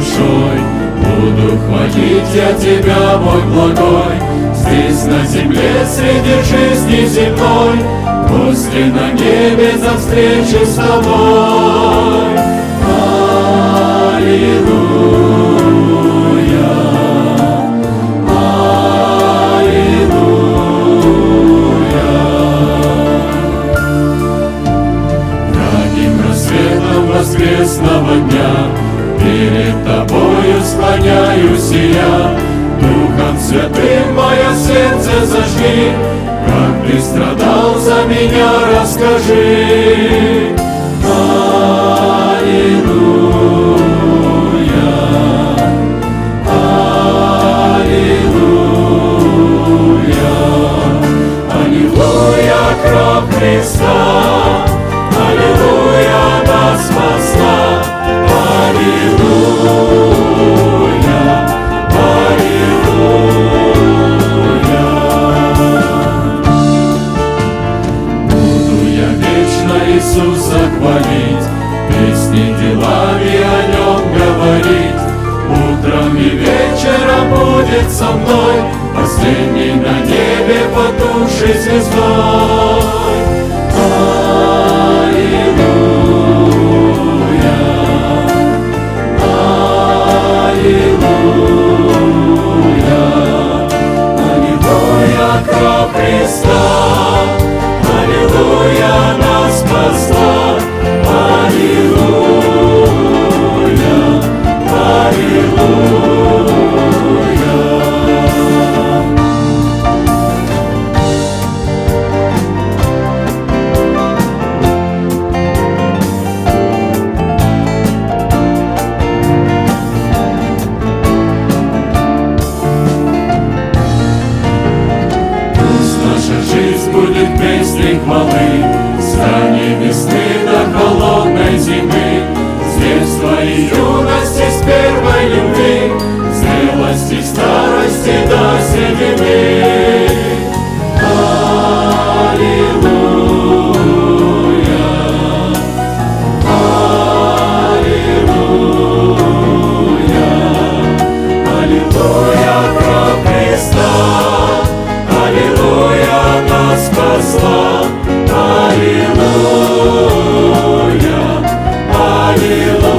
Душой. Буду хвалить я Тебя, Бог благой, Здесь на земле среди жизни земной, После на небе за встречу с Тобой. Аллилуйя, воскресного дня Перед Тобою склоняюсь и я, Духом Святым мое сердце зажги, Как Ты страдал за меня, расскажи. Аллилуйя, Аллилуйя, Аллилуйя, Христа, Иисуса хвалить, Песни делами о нем говорить, Утром и вечером будет со мной Последний на небе потухшей звездой. Кровь Христа, Аллилуйя, нас спасла, Аллилуйя, спасла, Аллилуйя, Аллилуйя,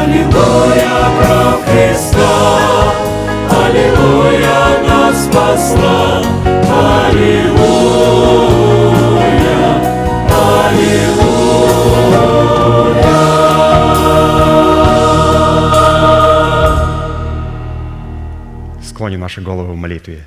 Аллилуйя, кровь Христа, нас спасла, Аллилуйя, Аллилуйя. Склоним наши головы в молитве.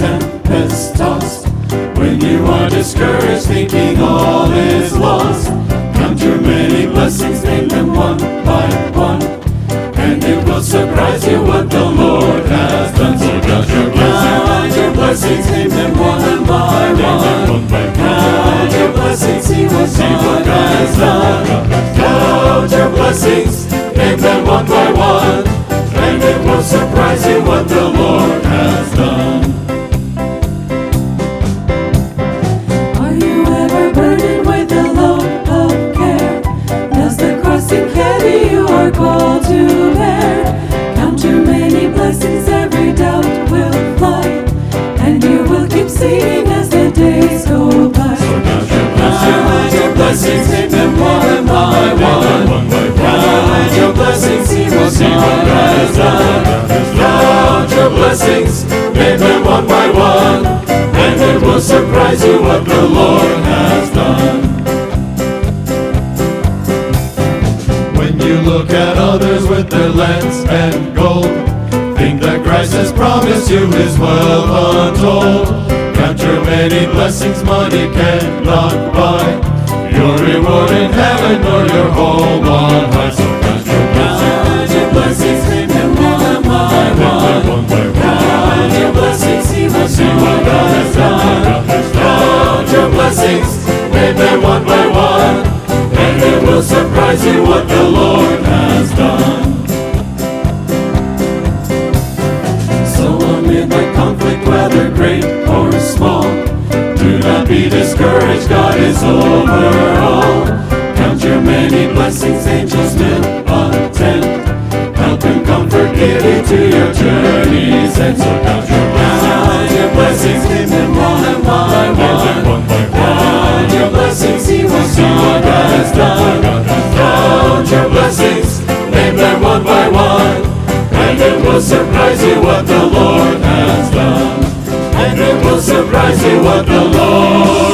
Tempest tossed, when you are discouraged, thinking all is lost, count your many blessings, name them one by one, and it will surprise you what the Lord has done. So count your blessings, count your blessings, name them one by one. Count your blessings, see what God has done. Count your blessings, name them one by one, and it will surprise you what the Lord has done. Will as the days go by. Your blessings, one by one. Your blessings, your blessings, one by one, and will surprise you what the Lord has done. When you look at others with their lands and gold, think that Christ has promised you his wealth untold. Your many blessings money cannot buy. Your reward in heaven or your home on high. So count your blessings. One by one. Count your blessings, your blessings, one by one. And it will surprise you what the Lord has done. Discouraged, God is over all. Count your many blessings, angels will attend. Help and comfort, give you to your journeys, and so count your blessings. Count your blessings, name them one by one. Count your blessings, see what God has done. Count your blessings, name them one by one. And it will surprise you what the Lord has done. And it will surprise you what the Lord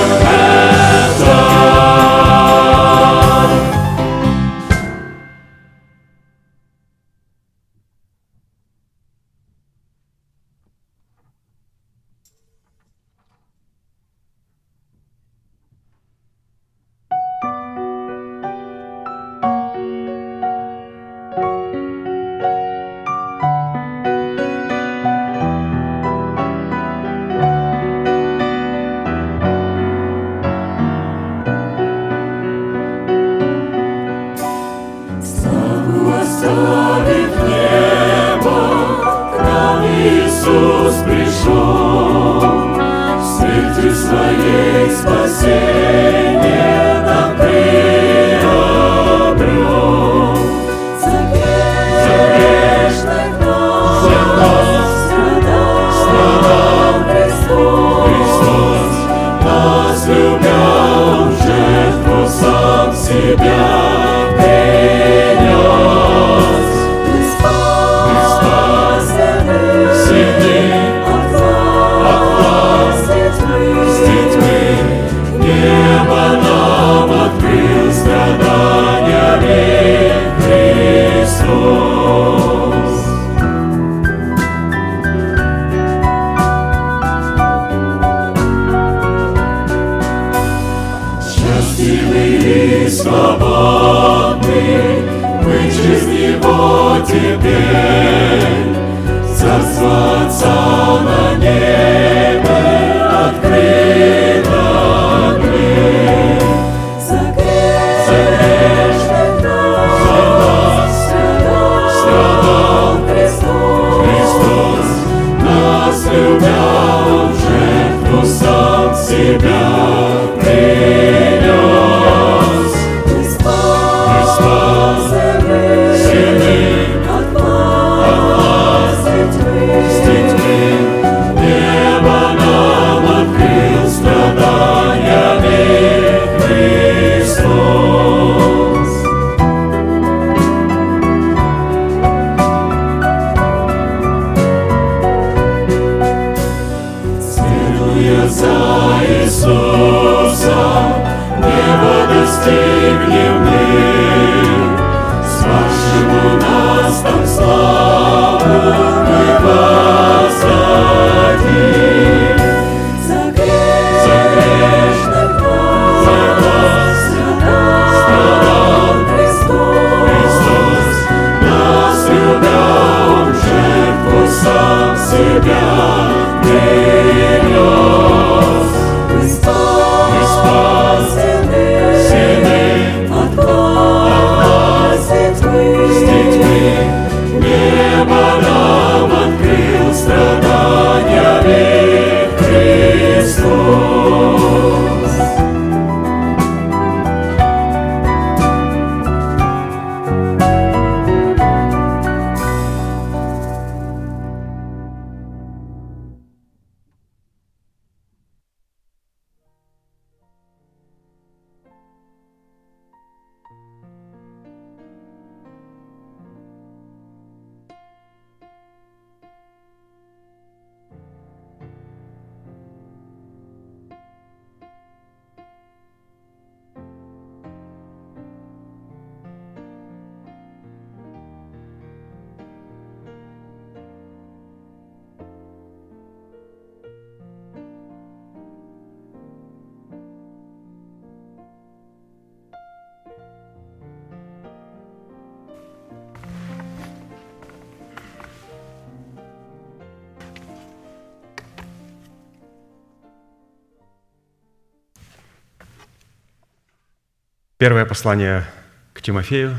Первое послание к Тимофею,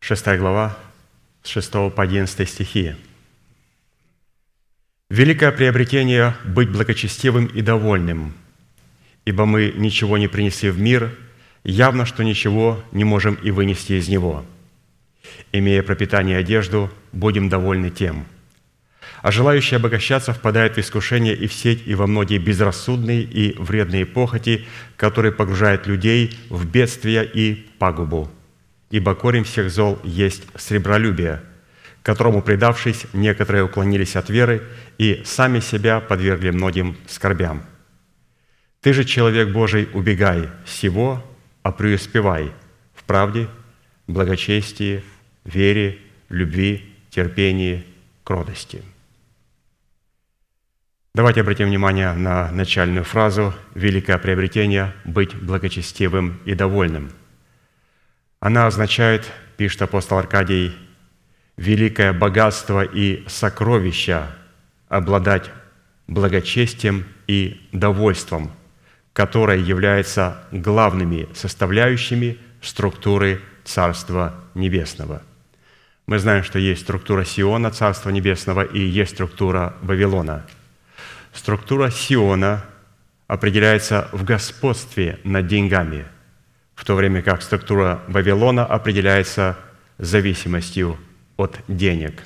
6 глава, с 6 по 11 стихи. «Великое приобретение – быть благочестивым и довольным, ибо мы ничего не принесли в мир, явно, что ничего не можем и вынести из него. Имея пропитание и одежду, будем довольны тем. А желающие обогащаться впадают в искушение и в сеть, и во многие безрассудные и вредные похоти, которые погружают людей в бедствие и пагубу. Ибо корень всех зол есть сребролюбие, которому, предавшись, некоторые уклонились от веры и сами себя подвергли многим скорбям. Ты же, человек Божий, убегай всего, а преуспевай в правде, благочестии, вере, любви, терпении, кротости». Давайте обратим внимание на начальную фразу «Великое приобретение – быть благочестивым и довольным». Она означает, пишет апостол Аркадий, великое богатство и сокровища обладать благочестием и довольством, которое является главными составляющими структуры Царства Небесного. Мы знаем, что есть структура Сиона, Царства Небесного, и есть структура Вавилона – Структура Сиона определяется в господстве над деньгами, в то время как структура Вавилона определяется зависимостью от денег.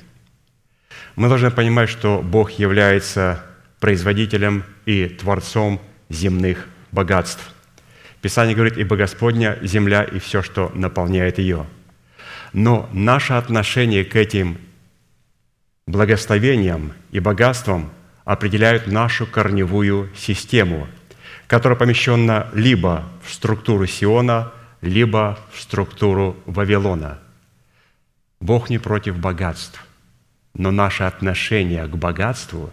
Мы должны понимать, что Бог является производителем и творцом земных богатств. Писание говорит, «Ибо Господня – земля и все, что наполняет ее». Но наше отношение к этим благословениям и богатствам – определяют нашу корневую систему, которая помещена либо в структуру Сиона, либо в структуру Вавилона. Бог не против богатств, но наше отношение к богатству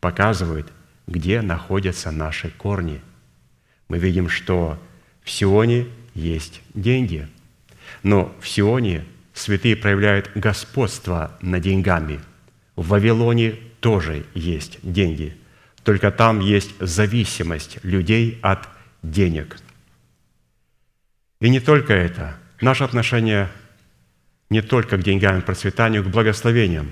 показывает, где находятся наши корни. Мы видим, что в Сионе есть деньги, но в Сионе святые проявляют господство над деньгами. В Вавилоне тоже есть деньги, только там есть зависимость людей от денег. И не только это. Наше отношение не только к деньгам и процветанию, к благословениям.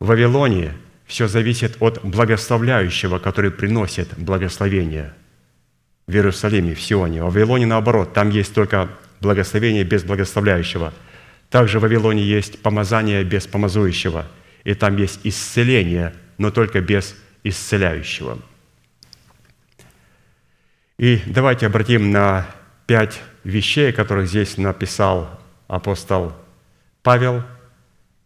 В Вавилоне все зависит от благословляющего, который приносит благословение в Иерусалиме, в Сионе. В Вавилоне наоборот, там есть только благословение без благословляющего. Также в Вавилоне есть помазание без помазующего – и там есть исцеление, но только без исцеляющего. И давайте обратим на пять вещей, которых здесь написал апостол Павел,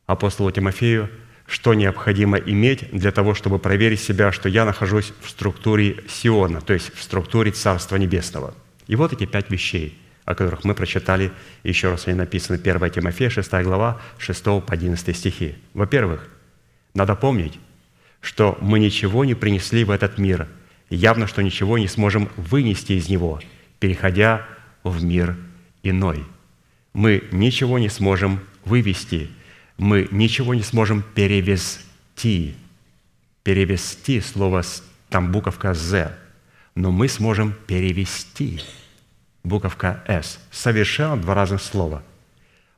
апостолу Тимофею, что необходимо иметь для того, чтобы проверить себя, что я нахожусь в структуре Сиона, то есть в структуре Царства Небесного. И вот эти пять вещей, о которых мы прочитали, еще раз они написаны 1 Тимофея, 6 глава, 6 по 11 стихи. Во-первых, надо помнить, что мы ничего не принесли в этот мир, явно, что ничего не сможем вынести из него, переходя в мир иной. Мы ничего не сможем вывести, мы ничего не сможем перевести. Перевести слово, там буковка «з», но мы сможем перевести буковка «с». Совершенно два разных слова.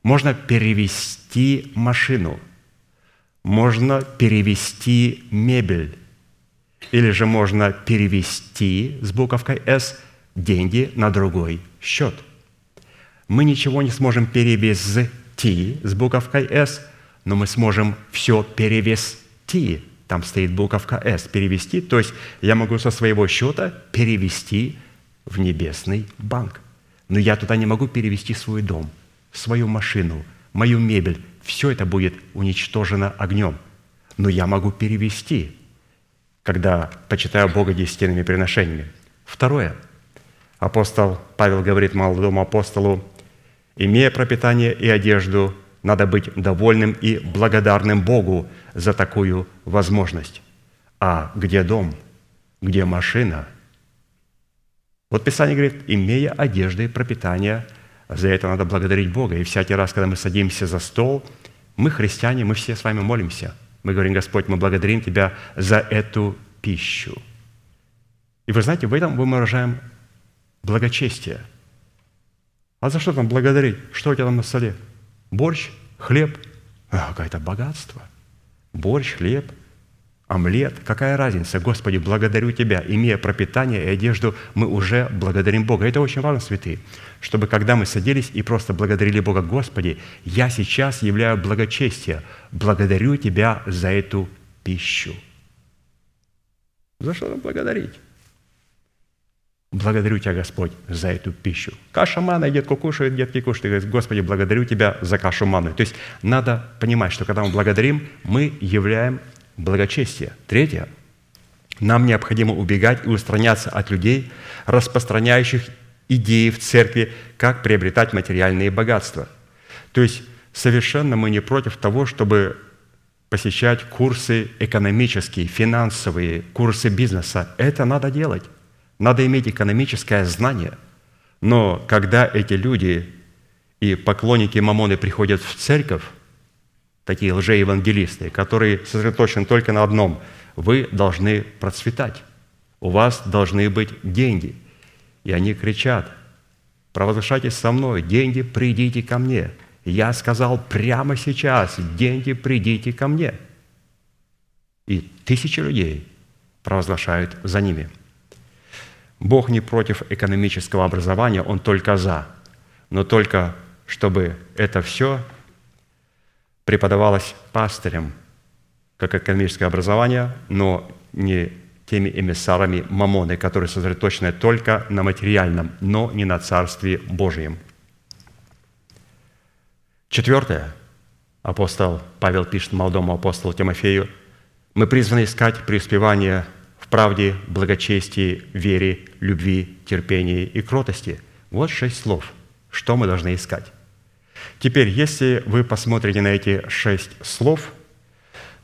Можно перевести машину, можно перевести мебель, или же можно перевести с буковкой «с» деньги на другой счет. Мы ничего не сможем перевести с буковкой «с», но мы сможем все перевести. Там стоит буковка «с» – перевести. То есть я могу со своего счета перевести в небесный банк. Но я туда не могу перевести свой дом, свою машину, мою мебель. Все это будет уничтожено огнем. Но я могу перевести, когда почитаю Бога десятинными приношениями. Второе. Апостол Павел говорит молодому апостолу, «Имея пропитание и одежду, надо быть довольным и благодарным Богу за такую возможность. А где дом? Где машина? Вот Писание говорит, имея одежды и пропитание, за это надо благодарить Бога. И всякий раз, когда мы садимся за стол, мы, христиане, мы все с вами молимся. Мы говорим, Господь, мы благодарим Тебя за эту пищу. И вы знаете, в этом мы выражаем благочестие. А за что там благодарить? Что у тебя там на столе? борщ, хлеб, а, какое-то богатство. Борщ, хлеб, омлет, какая разница? Господи, благодарю Тебя. Имея пропитание и одежду, мы уже благодарим Бога. Это очень важно, святые, чтобы когда мы садились и просто благодарили Бога, Господи, я сейчас являю благочестие, благодарю Тебя за эту пищу. За что нам благодарить? Благодарю Тебя, Господь, за эту пищу. Каша манна, детку кушают, детки кушают. И говорит, Господи, благодарю Тебя за кашу манну. То есть надо понимать, что когда мы благодарим, мы являем благочестие. Третье. Нам необходимо убегать и устраняться от людей, распространяющих идеи в церкви, как приобретать материальные богатства. То есть совершенно мы не против того, чтобы посещать курсы экономические, финансовые, курсы бизнеса. Это надо делать. Надо иметь экономическое знание. Но когда эти люди и поклонники Мамоны приходят в церковь, такие лжеевангелисты, которые сосредоточены только на одном – вы должны процветать, у вас должны быть деньги. И они кричат, провозглашайтесь со мной, деньги, придите ко мне. Я сказал прямо сейчас, деньги, придите ко мне. И тысячи людей провозглашают за ними – Бог не против экономического образования, Он только за. Но только чтобы это все преподавалось пастырем, как экономическое образование, но не теми эмиссарами Мамоны, которые сосредоточены только на материальном, но не на Царстве Божьем. Четвертое. Апостол Павел пишет молодому апостолу Тимофею, «Мы призваны искать преуспевание правде, благочестии, вере, любви, терпении и кротости. Вот шесть слов, что мы должны искать. Теперь, если вы посмотрите на эти шесть слов,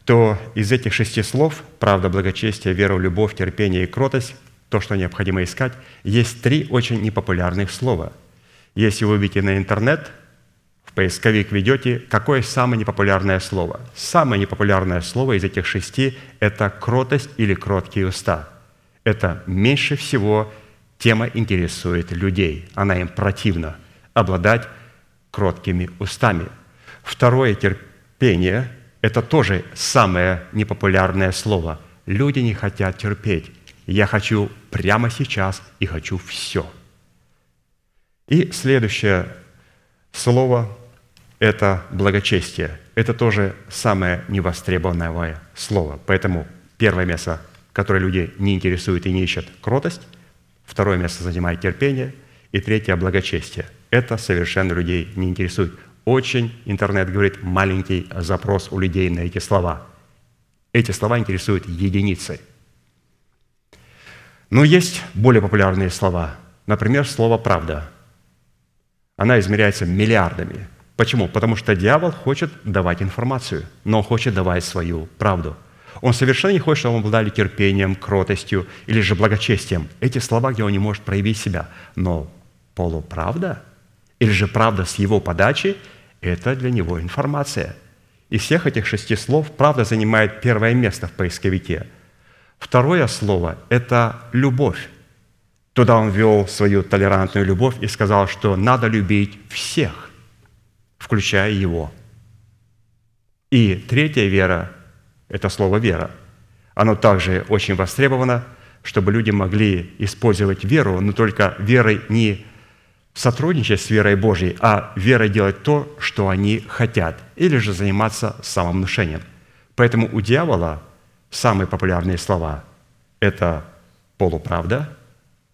то из этих шести слов правда, благочестие, вера, любовь, терпение и кротость, то, что необходимо искать, есть три очень непопулярных слова. Если вы увидите на интернет – поисковик ведете, какое самое непопулярное слово? Самое непопулярное слово из этих шести – это кротость или кроткие уста. Это меньше всего тема интересует людей. Она им противна – обладать кроткими устами. Второе – терпение – это тоже самое непопулярное слово. Люди не хотят терпеть. Я хочу прямо сейчас и хочу все. И следующее слово это благочестие. Это тоже самое невостребованное слово. Поэтому первое место, которое людей не интересует и не ищет – кротость. Второе место занимает терпение. И третье – благочестие. Это совершенно людей не интересует. Очень, интернет говорит, маленький запрос у людей на эти слова. Эти слова интересуют единицы. Но есть более популярные слова. Например, слово «правда». Она измеряется миллиардами. Почему? Потому что дьявол хочет давать информацию, но он хочет давать свою правду. Он совершенно не хочет, чтобы мы обладали терпением, кротостью или же благочестием. Эти слова, где он не может проявить себя. Но полуправда или же правда с его подачи – это для него информация. Из всех этих шести слов правда занимает первое место в поисковике. Второе слово – это любовь. Туда он ввел свою толерантную любовь и сказал, что надо любить всех, включая его. И третья вера – это слово «вера». Оно также очень востребовано, чтобы люди могли использовать веру, но только верой не сотрудничать с верой Божьей, а верой делать то, что они хотят, или же заниматься самовнушением. Поэтому у дьявола самые популярные слова – это полуправда,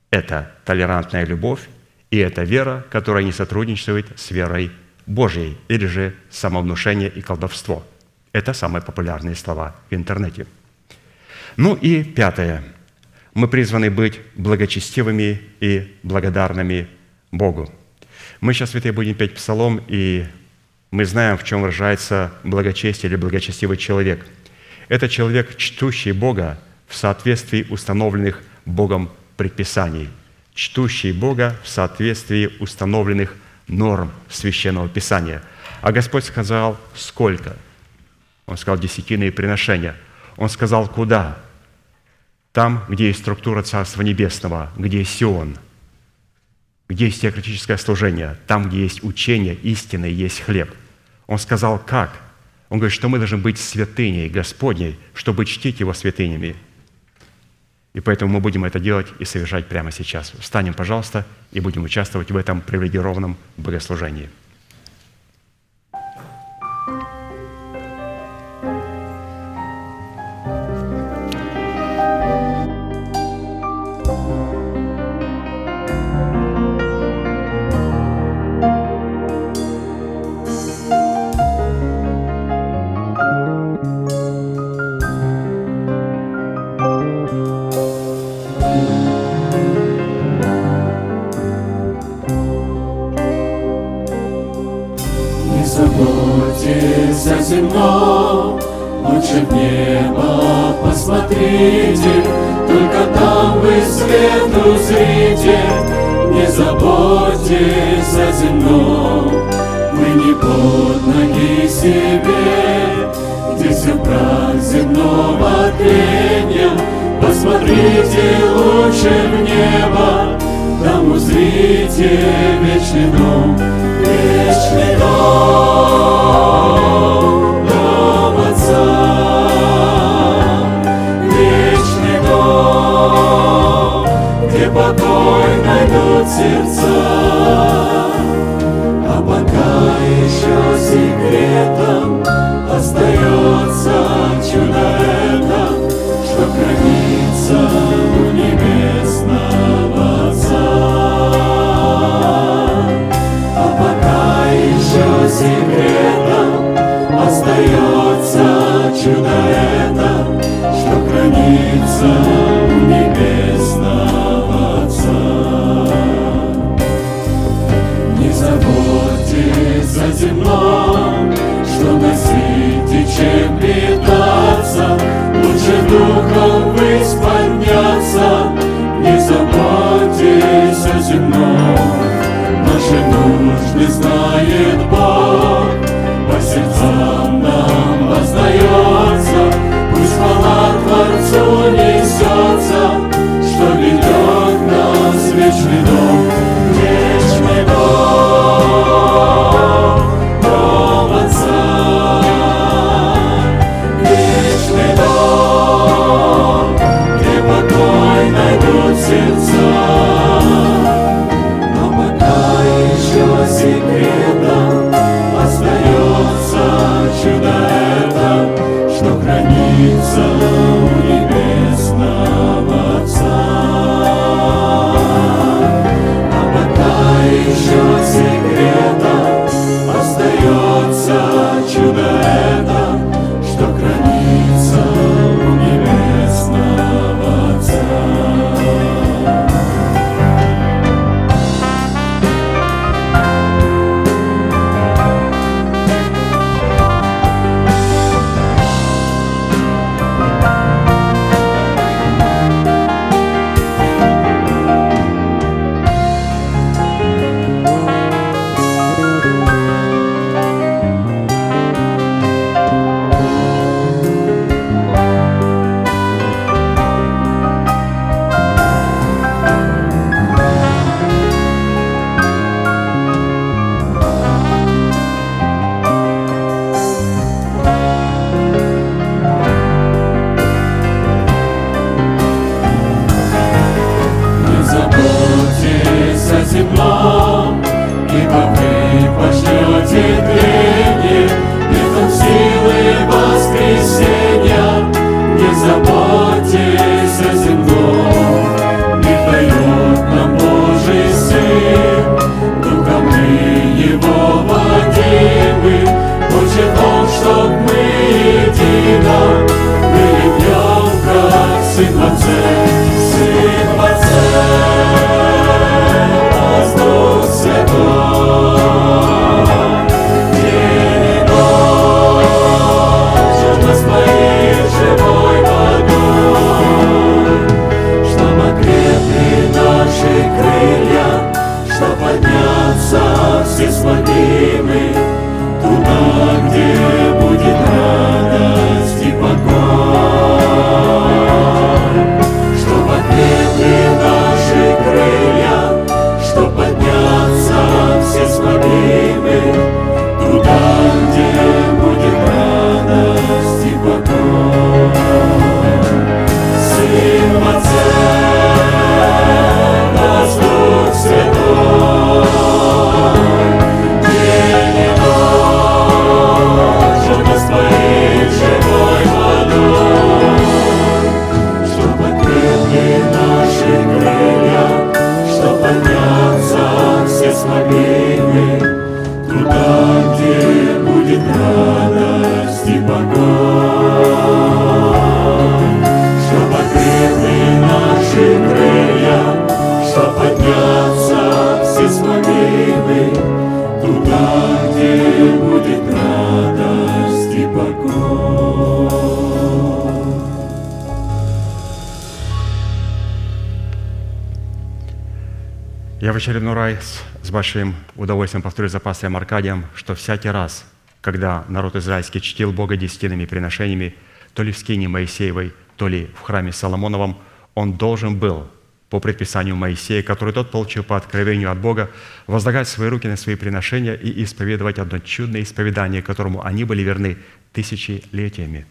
это толерантная любовь и это вера, которая не сотрудничает с верой Божьей, или же самовнушение и колдовство. Это самые популярные слова в интернете. Ну и пятое. Мы призваны быть благочестивыми и благодарными Богу. Мы сейчас, святые, будем петь псалом, и мы знаем, в чем выражается благочестие или благочестивый человек. Это человек, чтущий Бога в соответствии установленных Богом предписаний, чтущий Бога в соответствии установленных норм Священного Писания. А Господь сказал, сколько? Он сказал, десятины приношения. Он сказал, куда? Там, где есть структура Царства Небесного, где Сион – где есть теократическое служение, там, где есть учение, истины, есть хлеб. Он сказал, как? Он говорит, что мы должны быть святыней Господней, чтобы чтить Его святынями. И поэтому мы будем это делать и совершать прямо сейчас. Встанем, пожалуйста, и будем участвовать в этом привилегированном богослужении. Лучше в небо посмотрите, только там вы свет узрите. Не заботьтесь о земном, вы не под ноги себе, где все прах земного тления. Посмотрите лучше в небо, там узрите вечный дом, вечный дом сердца. А пока еще секретом остается чудо это, что хранится у небесного Отца. А пока еще секретом остается чудо это, что хранится у небесного О земном, что носить и чем питаться, лучше духом ввысь подняться. Не заботьтесь о земном, удовольствием повторю за пастором Аркадием, что всякий раз, когда народ израильский чтил Бога десятинными приношениями, то ли в скине Моисеевой, то ли в храме Соломоновом, он должен был по предписанию Моисея, который тот получил по откровению от Бога, возлагать свои руки на свои приношения и исповедовать одно чудное исповедание, которому они были верны тысячелетиями.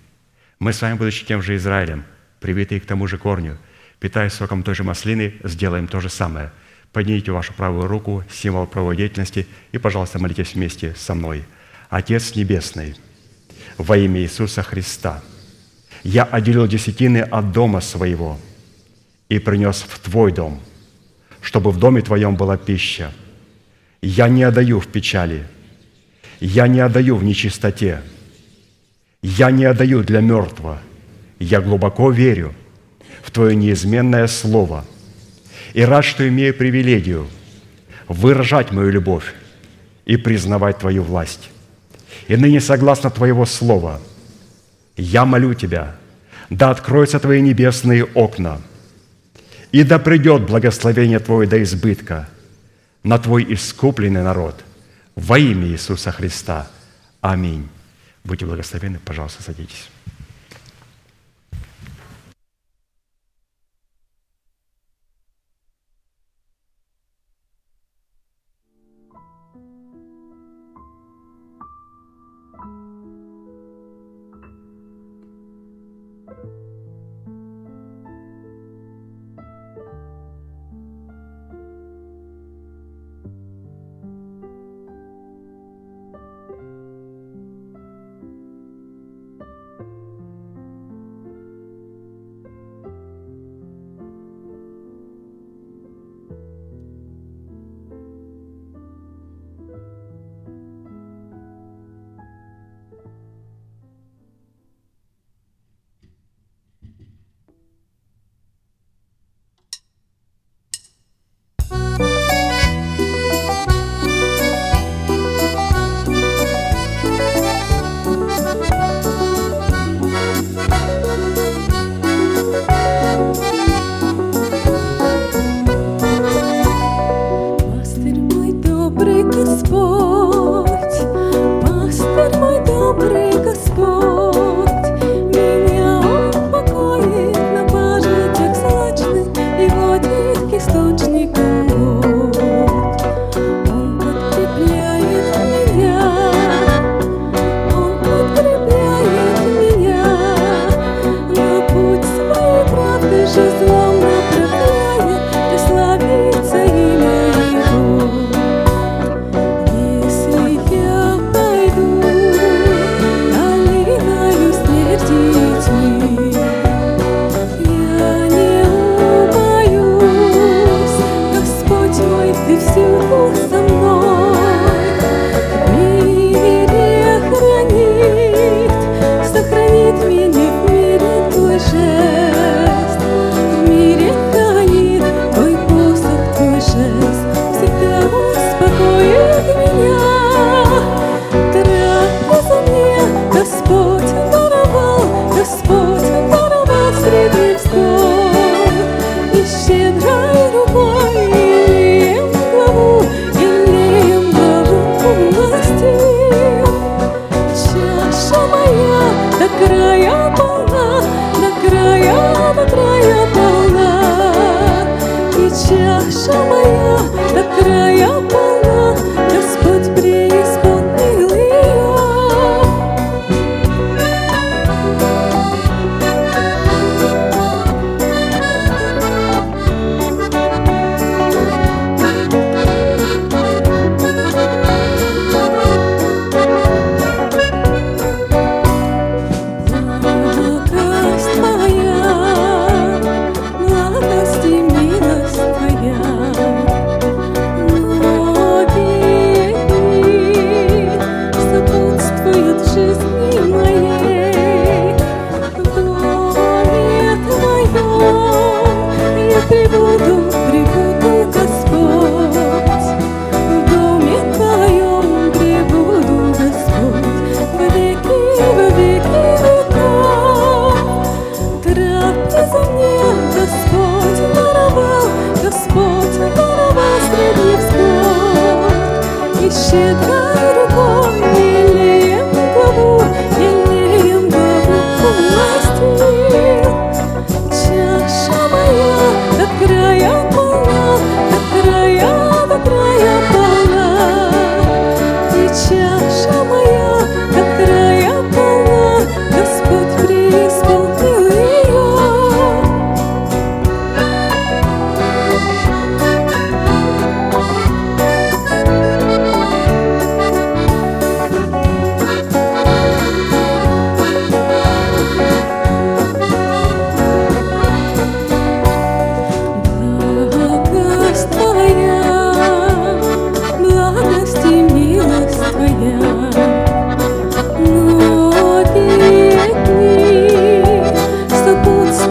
Мы с вами, будучи тем же Израилем, привитые к тому же корню, питаясь соком той же маслины, сделаем то же самое. Поднимите вашу правую руку, символ правовой деятельности, и, пожалуйста, молитесь вместе со мной. Отец Небесный, во имя Иисуса Христа, я отделил десятины от дома своего и принес в Твой дом, чтобы в доме Твоем была пища. Я не отдаю в печали, я не отдаю в нечистоте, я не отдаю для мертвого. Я глубоко верю в Твое неизменное Слово и рад, что имею привилегию выражать мою любовь и признавать Твою власть. И ныне, согласно Твоего Слова, я молю Тебя, да откроются Твои небесные окна, и да придет благословение Твое до избытка на Твой искупленный народ во имя Иисуса Христа. Аминь. Будьте благословенны, пожалуйста, садитесь.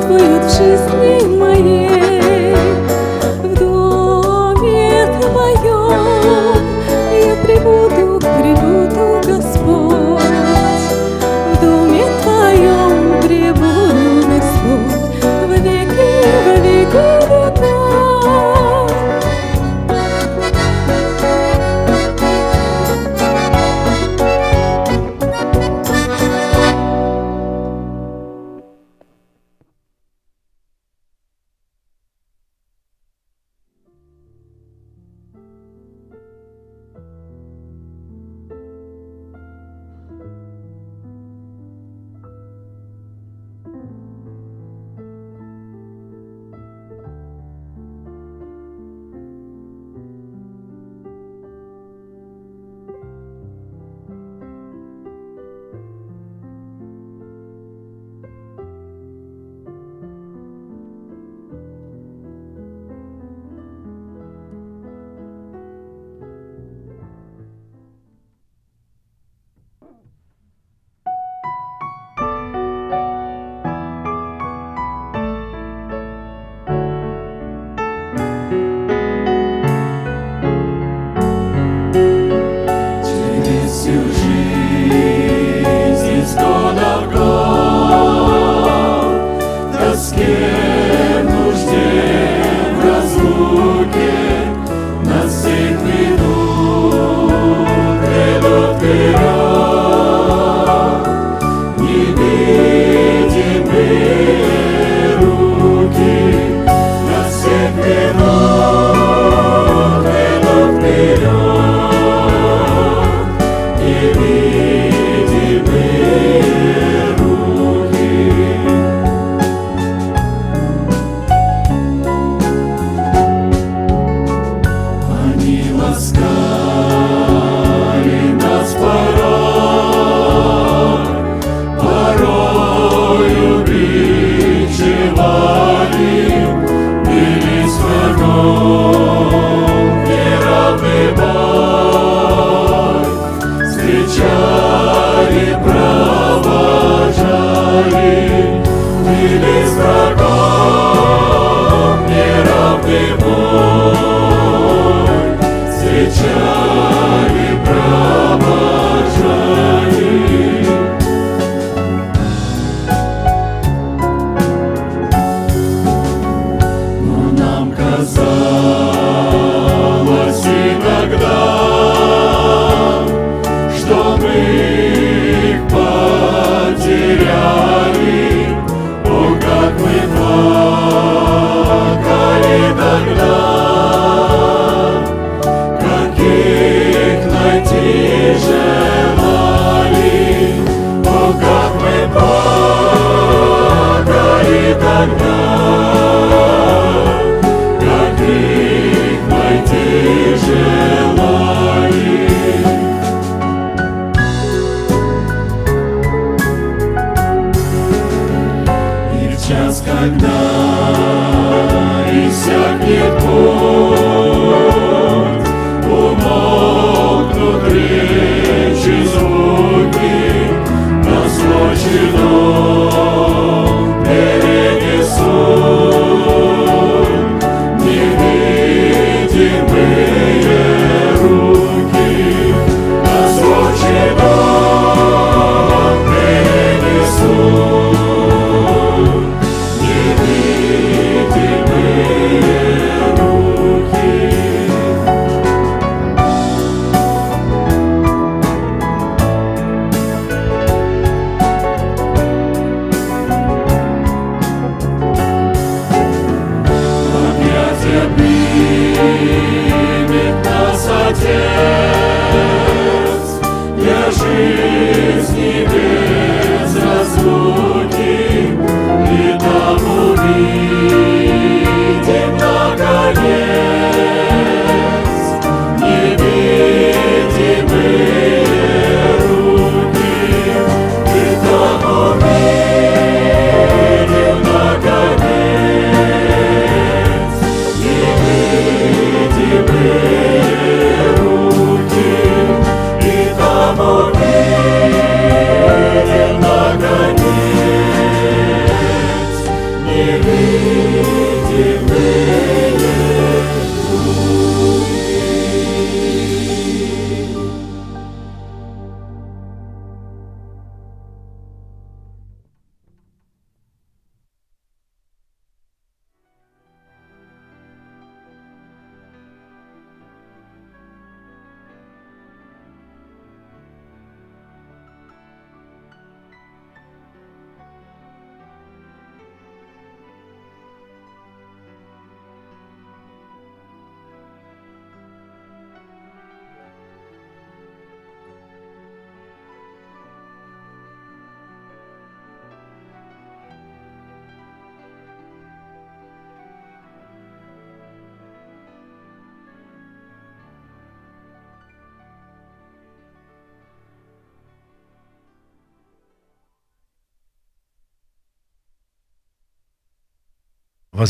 Сопутствуют в жизни моей.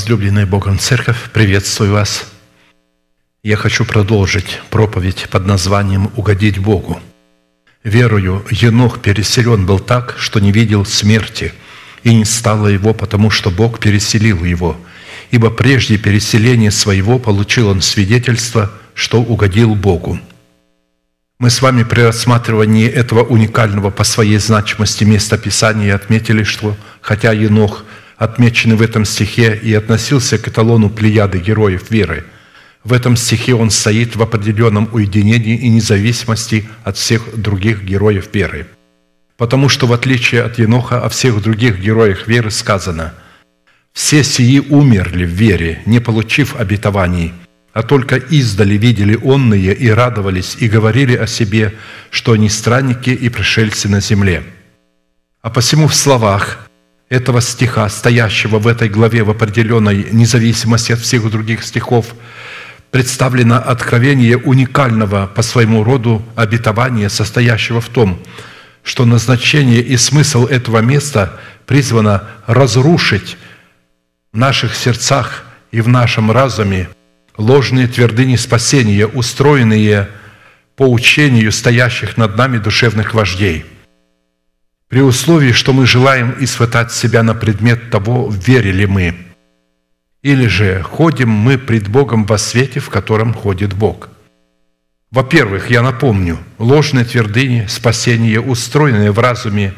Возлюбленная Богом Церковь, приветствую вас. Я хочу продолжить проповедь под названием «Угодить Богу». Верою, Енох переселен был так, что не видел смерти, и не стало его, потому что Бог переселил его. Ибо прежде переселения своего получил он свидетельство, что угодил Богу. Мы с вами при рассматривании этого уникального по своей значимости места Писания отметили, что хотя Енох – отмеченный в этом стихе и относился к эталону плеяды героев веры. В этом стихе он стоит в определенном уединении и независимости от всех других героев веры. Потому что, в отличие от Еноха, о всех других героях веры сказано «Все сии умерли в вере, не получив обетований, а только издали видели онные и радовались, и говорили о себе, что они странники и пришельцы на земле». А посему в словах этого стиха, стоящего в этой главе в определенной независимости от всех других стихов, представлено откровение уникального по своему роду обетования, состоящего в том, что назначение и смысл этого места призвано разрушить в наших сердцах и в нашем разуме ложные твердыни спасения, устроенные по учению стоящих над нами душевных вождей – при условии, что мы желаем испытать себя на предмет того, верили мы, или же ходим мы пред Богом во свете, в котором ходит Бог. Во-первых, я напомню, ложные твердыни спасения, устроенные в разуме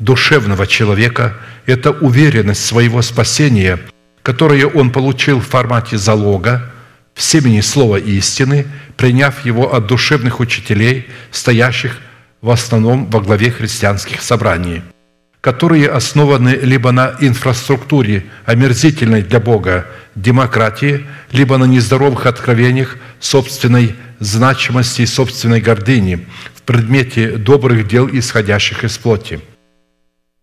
душевного человека, это уверенность своего спасения, которое он получил в формате залога, в семени слова истины, приняв его от душевных учителей, стоящих в основном во главе христианских собраний, которые основаны либо на инфраструктуре омерзительной для Бога демократии, либо на нездоровых откровениях собственной значимости и собственной гордыни в предмете добрых дел, исходящих из плоти.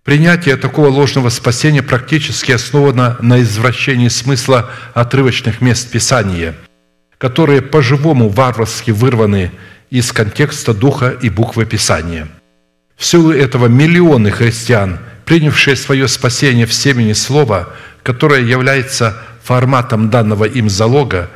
Принятие такого ложного спасения практически основано на извращении смысла отрывочных мест Писания, которые по-живому варварски вырваны из контекста духа и буквы Писания. В силу этого миллионы христиан, принявшие свое спасение в семени Слова, которое является форматом данного им залога,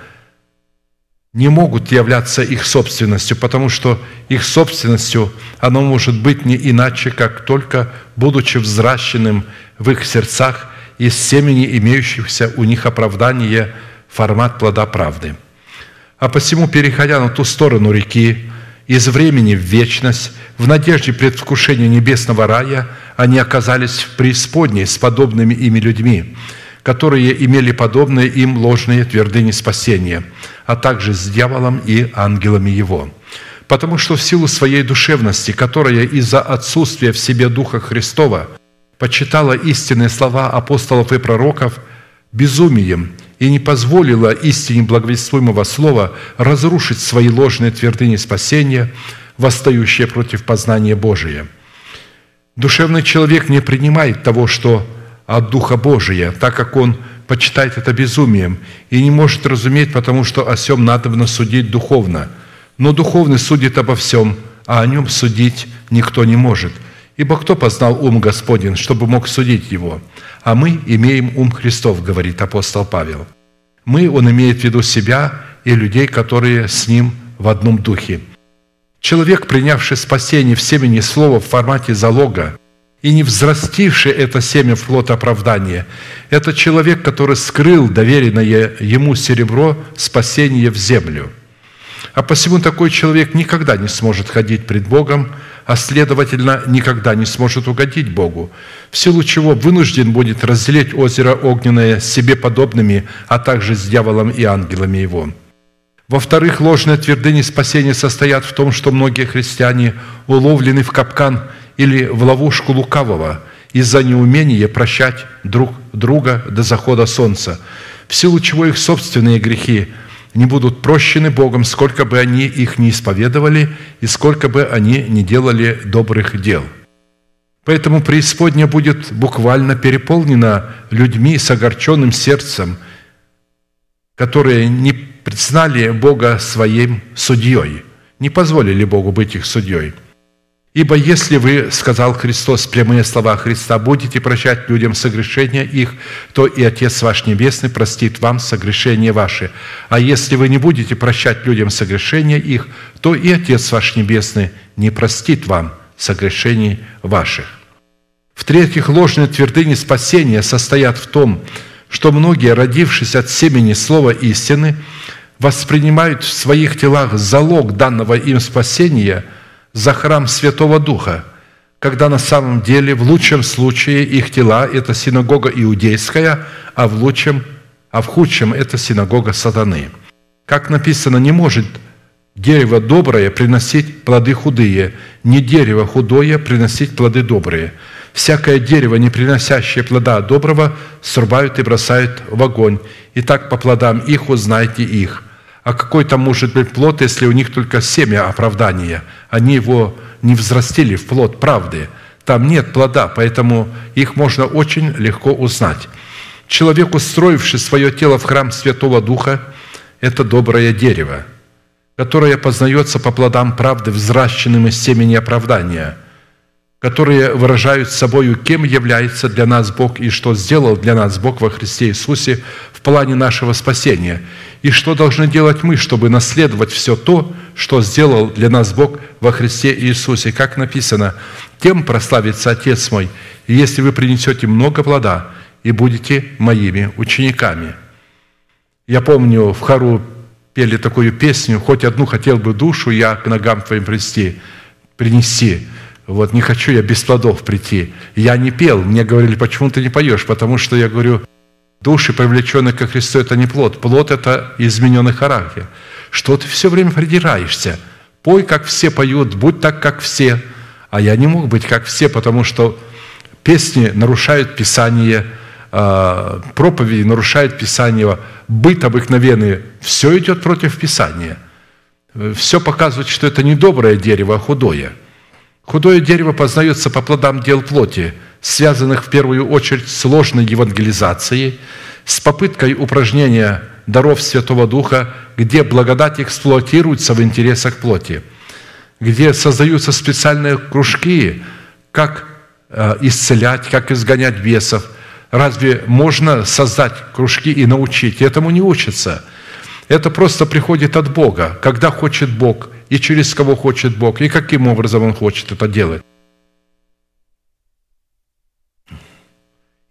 не могут являться их собственностью, потому что их собственностью оно может быть не иначе, как только будучи взращенным в их сердцах из семени имеющихся у них оправдания формат плода правды – а посему, переходя на ту сторону реки, из времени в вечность, в надежде предвкушения небесного рая, они оказались в преисподней с подобными ими людьми, которые имели подобные им ложные твердыни спасения, а также с дьяволом и ангелами его. Потому что в силу своей душевности, которая из-за отсутствия в себе Духа Христова почитала истинные слова апостолов и пророков безумием и не позволила истине благовествуемого слова разрушить свои ложные твердыни спасения, восстающие против познания Божия. Душевный человек не принимает того, что от Духа Божия, так как он почитает это безумием и не может разуметь, потому что о всем надобно судить духовно. Но духовный судит обо всем, а о нем судить никто не может. Ибо кто познал ум Господень, чтобы мог судить его? а мы имеем ум Христов, говорит апостол Павел. Мы, он имеет в виду себя и людей, которые с ним в одном духе. Человек, принявший спасение в семени слова в формате залога и не взрастивший это семя в плод оправдания, это человек, который скрыл доверенное ему серебро спасения в землю. А посему такой человек никогда не сможет ходить пред Богом а следовательно, никогда не сможет угодить Богу, в силу чего вынужден будет разделить озеро огненное себе подобными, а также с дьяволом и ангелами его. Во-вторых, ложные твердыни спасения состоят в том, что многие христиане уловлены в капкан или в ловушку лукавого из-за неумения прощать друг друга до захода солнца, в силу чего их собственные грехи – не будут прощены Богом, сколько бы они их не исповедовали и сколько бы они не делали добрых дел. Поэтому преисподня будет буквально переполнена людьми с огорченным сердцем, которые не признали Бога своим судьей, не позволили Богу быть их судьей. Ибо если вы, сказал Христос, прямые слова Христа, будете прощать людям согрешения их, то и Отец ваш Небесный простит вам согрешения ваши. А если вы не будете прощать людям согрешения их, то и Отец ваш Небесный не простит вам согрешений ваших. В-третьих, ложные твердыни спасения состоят в том, что многие, родившись от семени слова истины, воспринимают в своих телах залог данного им спасения – за храм Святого Духа, когда на самом деле в лучшем случае их тела – это синагога иудейская, а в лучшем, а в худшем – это синагога сатаны. Как написано, не может дерево доброе приносить плоды худые, не дерево худое приносить плоды добрые. Всякое дерево, не приносящее плода доброго, срубают и бросают в огонь. И так по плодам их узнайте их – а какой там может быть плод, если у них только семя оправдания? Они его не взрастили в плод правды. Там нет плода, поэтому их можно очень легко узнать. Человек, устроивший свое тело в храм Святого Духа, это доброе дерево, которое познается по плодам правды, взращенным из семени оправдания – которые выражают собою, кем является для нас Бог и что сделал для нас Бог во Христе Иисусе в плане нашего спасения, и что должны делать мы, чтобы наследовать все то, что сделал для нас Бог во Христе Иисусе. Как написано, «Тем прославится Отец мой, если вы принесете много плода и будете моими учениками». Я помню, в хору пели такую песню «Хоть одну хотел бы душу я к ногам твоим принести, принести». Вот не хочу я без плодов прийти. Я не пел. Мне говорили, почему ты не поешь? Потому что я говорю, души, привлеченные ко Христу, это не плод. Плод – это измененный характер. Что ты все время придираешься? Пой, как все поют, будь так, как все. А я не мог быть, как все, потому что песни нарушают Писание, а, проповеди нарушают Писание, быт обыкновенный, все идет против Писания. Все показывает, что это не доброе дерево, а худое – Худое дерево познается по плодам дел плоти, связанных в первую очередь с сложной евангелизацией, с попыткой упражнения даров Святого Духа, где благодать эксплуатируется в интересах плоти, где создаются специальные кружки, как э, исцелять, как изгонять бесов. Разве можно создать кружки и научить? Этому не учатся. Это просто приходит от Бога, когда хочет Бог – и через кого хочет Бог, и каким образом Он хочет это делать.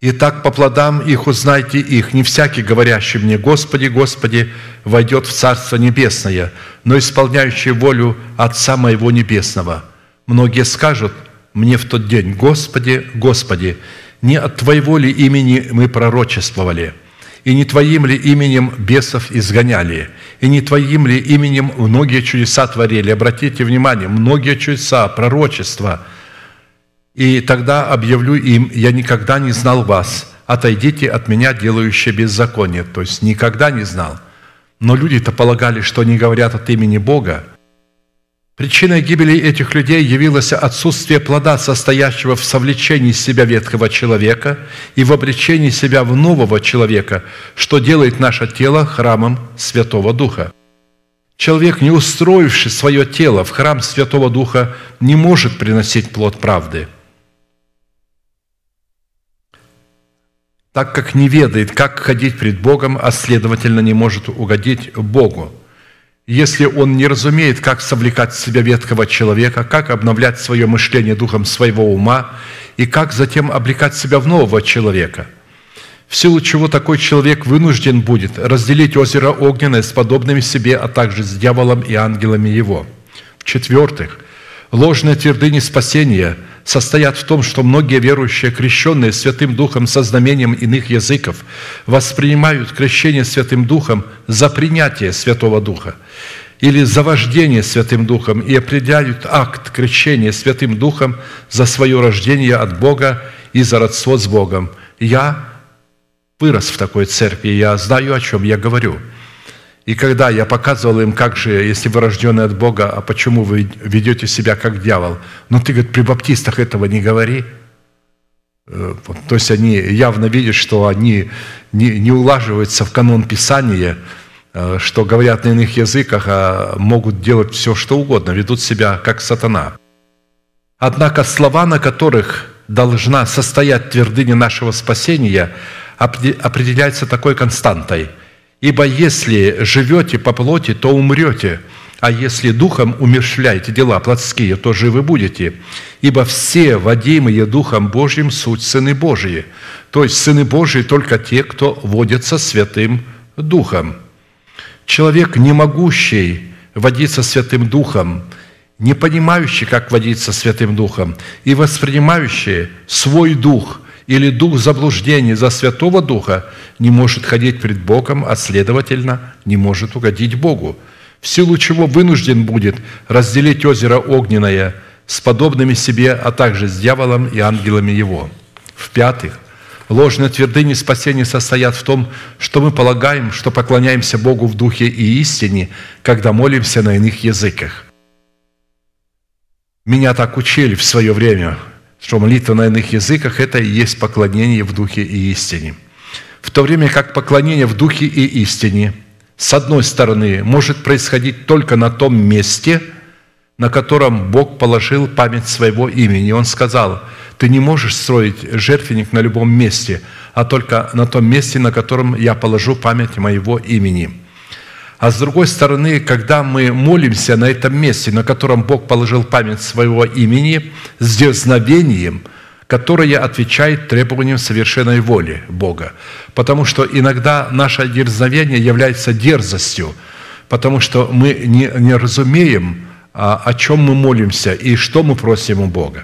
Итак, по плодам их узнайте их. Не всякий, говорящий мне, Господи, Господи, войдет в Царство Небесное, но исполняющий волю Отца Моего Небесного. Многие скажут мне в тот день, Господи, Господи, не от Твоего ли имени мы пророчествовали – и не Твоим ли именем бесов изгоняли, и не Твоим ли именем многие чудеса творили. Обратите внимание, многие чудеса, пророчества. И тогда объявлю им, я никогда не знал вас, отойдите от меня, делающие беззаконие. То есть никогда не знал. Но люди-то полагали, что они говорят от имени Бога, Причиной гибели этих людей явилось отсутствие плода, состоящего в совлечении себя ветхого человека и в обречении себя в нового человека, что делает наше тело храмом Святого Духа. Человек, не устроивший свое тело в храм Святого Духа, не может приносить плод правды, так как не ведает, как ходить пред Богом, а следовательно не может угодить Богу если он не разумеет, как совлекать в себя ветхого человека, как обновлять свое мышление духом своего ума и как затем облекать себя в нового человека. В силу чего такой человек вынужден будет разделить озеро огненное с подобными себе, а также с дьяволом и ангелами его. В-четвертых, ложные твердыни спасения – состоят в том, что многие верующие, крещенные Святым Духом со знамением иных языков, воспринимают крещение Святым Духом за принятие Святого Духа или за вождение Святым Духом и определяют акт крещения Святым Духом за свое рождение от Бога и за родство с Богом. Я вырос в такой церкви, я знаю, о чем я говорю – и когда я показывал им, как же, если вы рождены от Бога, а почему вы ведете себя как дьявол? Ну, ты, говорит, при баптистах этого не говори. Э, то есть они явно видят, что они не, не улаживаются в канон Писания, э, что говорят на иных языках, а могут делать все, что угодно, ведут себя как сатана. Однако слова, на которых должна состоять твердыня нашего спасения, определяются такой константой. «Ибо если живете по плоти, то умрете, а если духом умерщвляете дела плотские, то живы будете. Ибо все водимые Духом Божьим суть сыны Божьи». То есть сыны Божьи только те, кто водится Святым Духом. Человек, не могущий водиться Святым Духом – не понимающий, как водиться Святым Духом, и воспринимающий свой дух или дух заблуждений за Святого Духа, не может ходить пред Богом, а следовательно, не может угодить Богу, в силу чего вынужден будет разделить озеро огненное с подобными себе, а также с дьяволом и ангелами его. В-пятых, ложные твердыни спасения состоят в том, что мы полагаем, что поклоняемся Богу в духе и истине, когда молимся на иных языках. Меня так учили в свое время, что молитва на иных языках – это и есть поклонение в духе и истине. В то время как поклонение в духе и истине, с одной стороны, может происходить только на том месте, на котором Бог положил память своего имени. Он сказал, ты не можешь строить жертвенник на любом месте, а только на том месте, на котором я положу память моего имени – а с другой стороны, когда мы молимся на этом месте, на котором Бог положил память своего имени, с дерзновением, которое отвечает требованиям совершенной воли Бога. Потому что иногда наше дерзновение является дерзостью, потому что мы не, не разумеем, а, о чем мы молимся и что мы просим у Бога.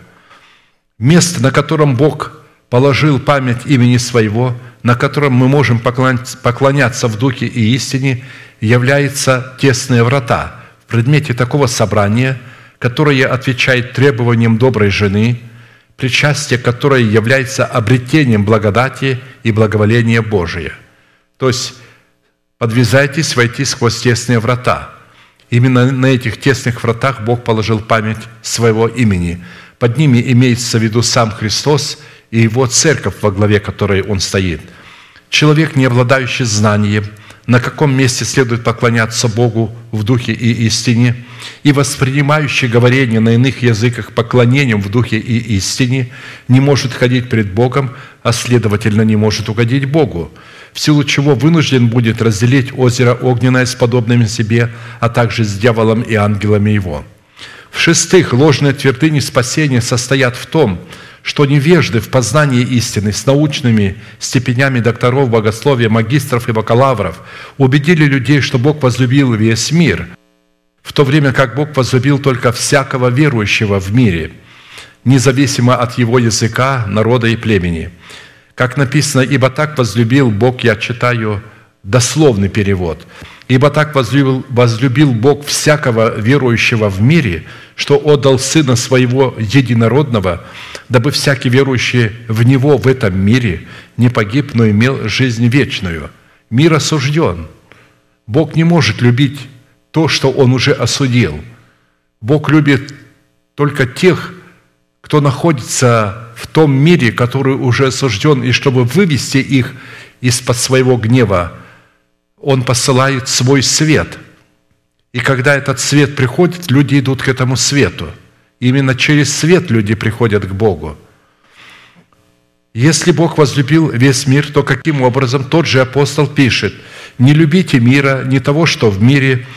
Место, на котором Бог положил память имени Своего, на котором мы можем поклоняться в Духе и истине – являются тесные врата в предмете такого собрания, которое отвечает требованиям доброй жены, причастие которое является обретением благодати и благоволения Божия. То есть подвязайтесь войти сквозь тесные врата. Именно на этих тесных вратах Бог положил память своего имени. Под ними имеется в виду сам Христос и Его церковь, во главе которой Он стоит. Человек, не обладающий знанием – на каком месте следует поклоняться Богу в духе и истине, и воспринимающий говорение на иных языках поклонением в духе и истине не может ходить пред Богом, а следовательно не может угодить Богу, в силу чего вынужден будет разделить озеро огненное с подобными себе, а также с дьяволом и ангелами его. В-шестых, ложные твердыни спасения состоят в том, что невежды в познании истины с научными степенями докторов богословия, магистров и бакалавров убедили людей, что Бог возлюбил весь мир, в то время как Бог возлюбил только всякого верующего в мире, независимо от его языка, народа и племени. Как написано, «Ибо так возлюбил Бог», я читаю дословный перевод – Ибо так возлюбил, возлюбил Бог всякого верующего в мире, что отдал Сына Своего Единородного, дабы всякий верующий в Него в этом мире не погиб, но имел жизнь вечную. Мир осужден. Бог не может любить то, что Он уже осудил. Бог любит только тех, кто находится в том мире, который уже осужден, и чтобы вывести их из-под своего гнева – он посылает свой свет. И когда этот свет приходит, люди идут к этому свету. Именно через свет люди приходят к Богу. Если Бог возлюбил весь мир, то каким образом тот же апостол пишет, «Не любите мира, не того, что в мире.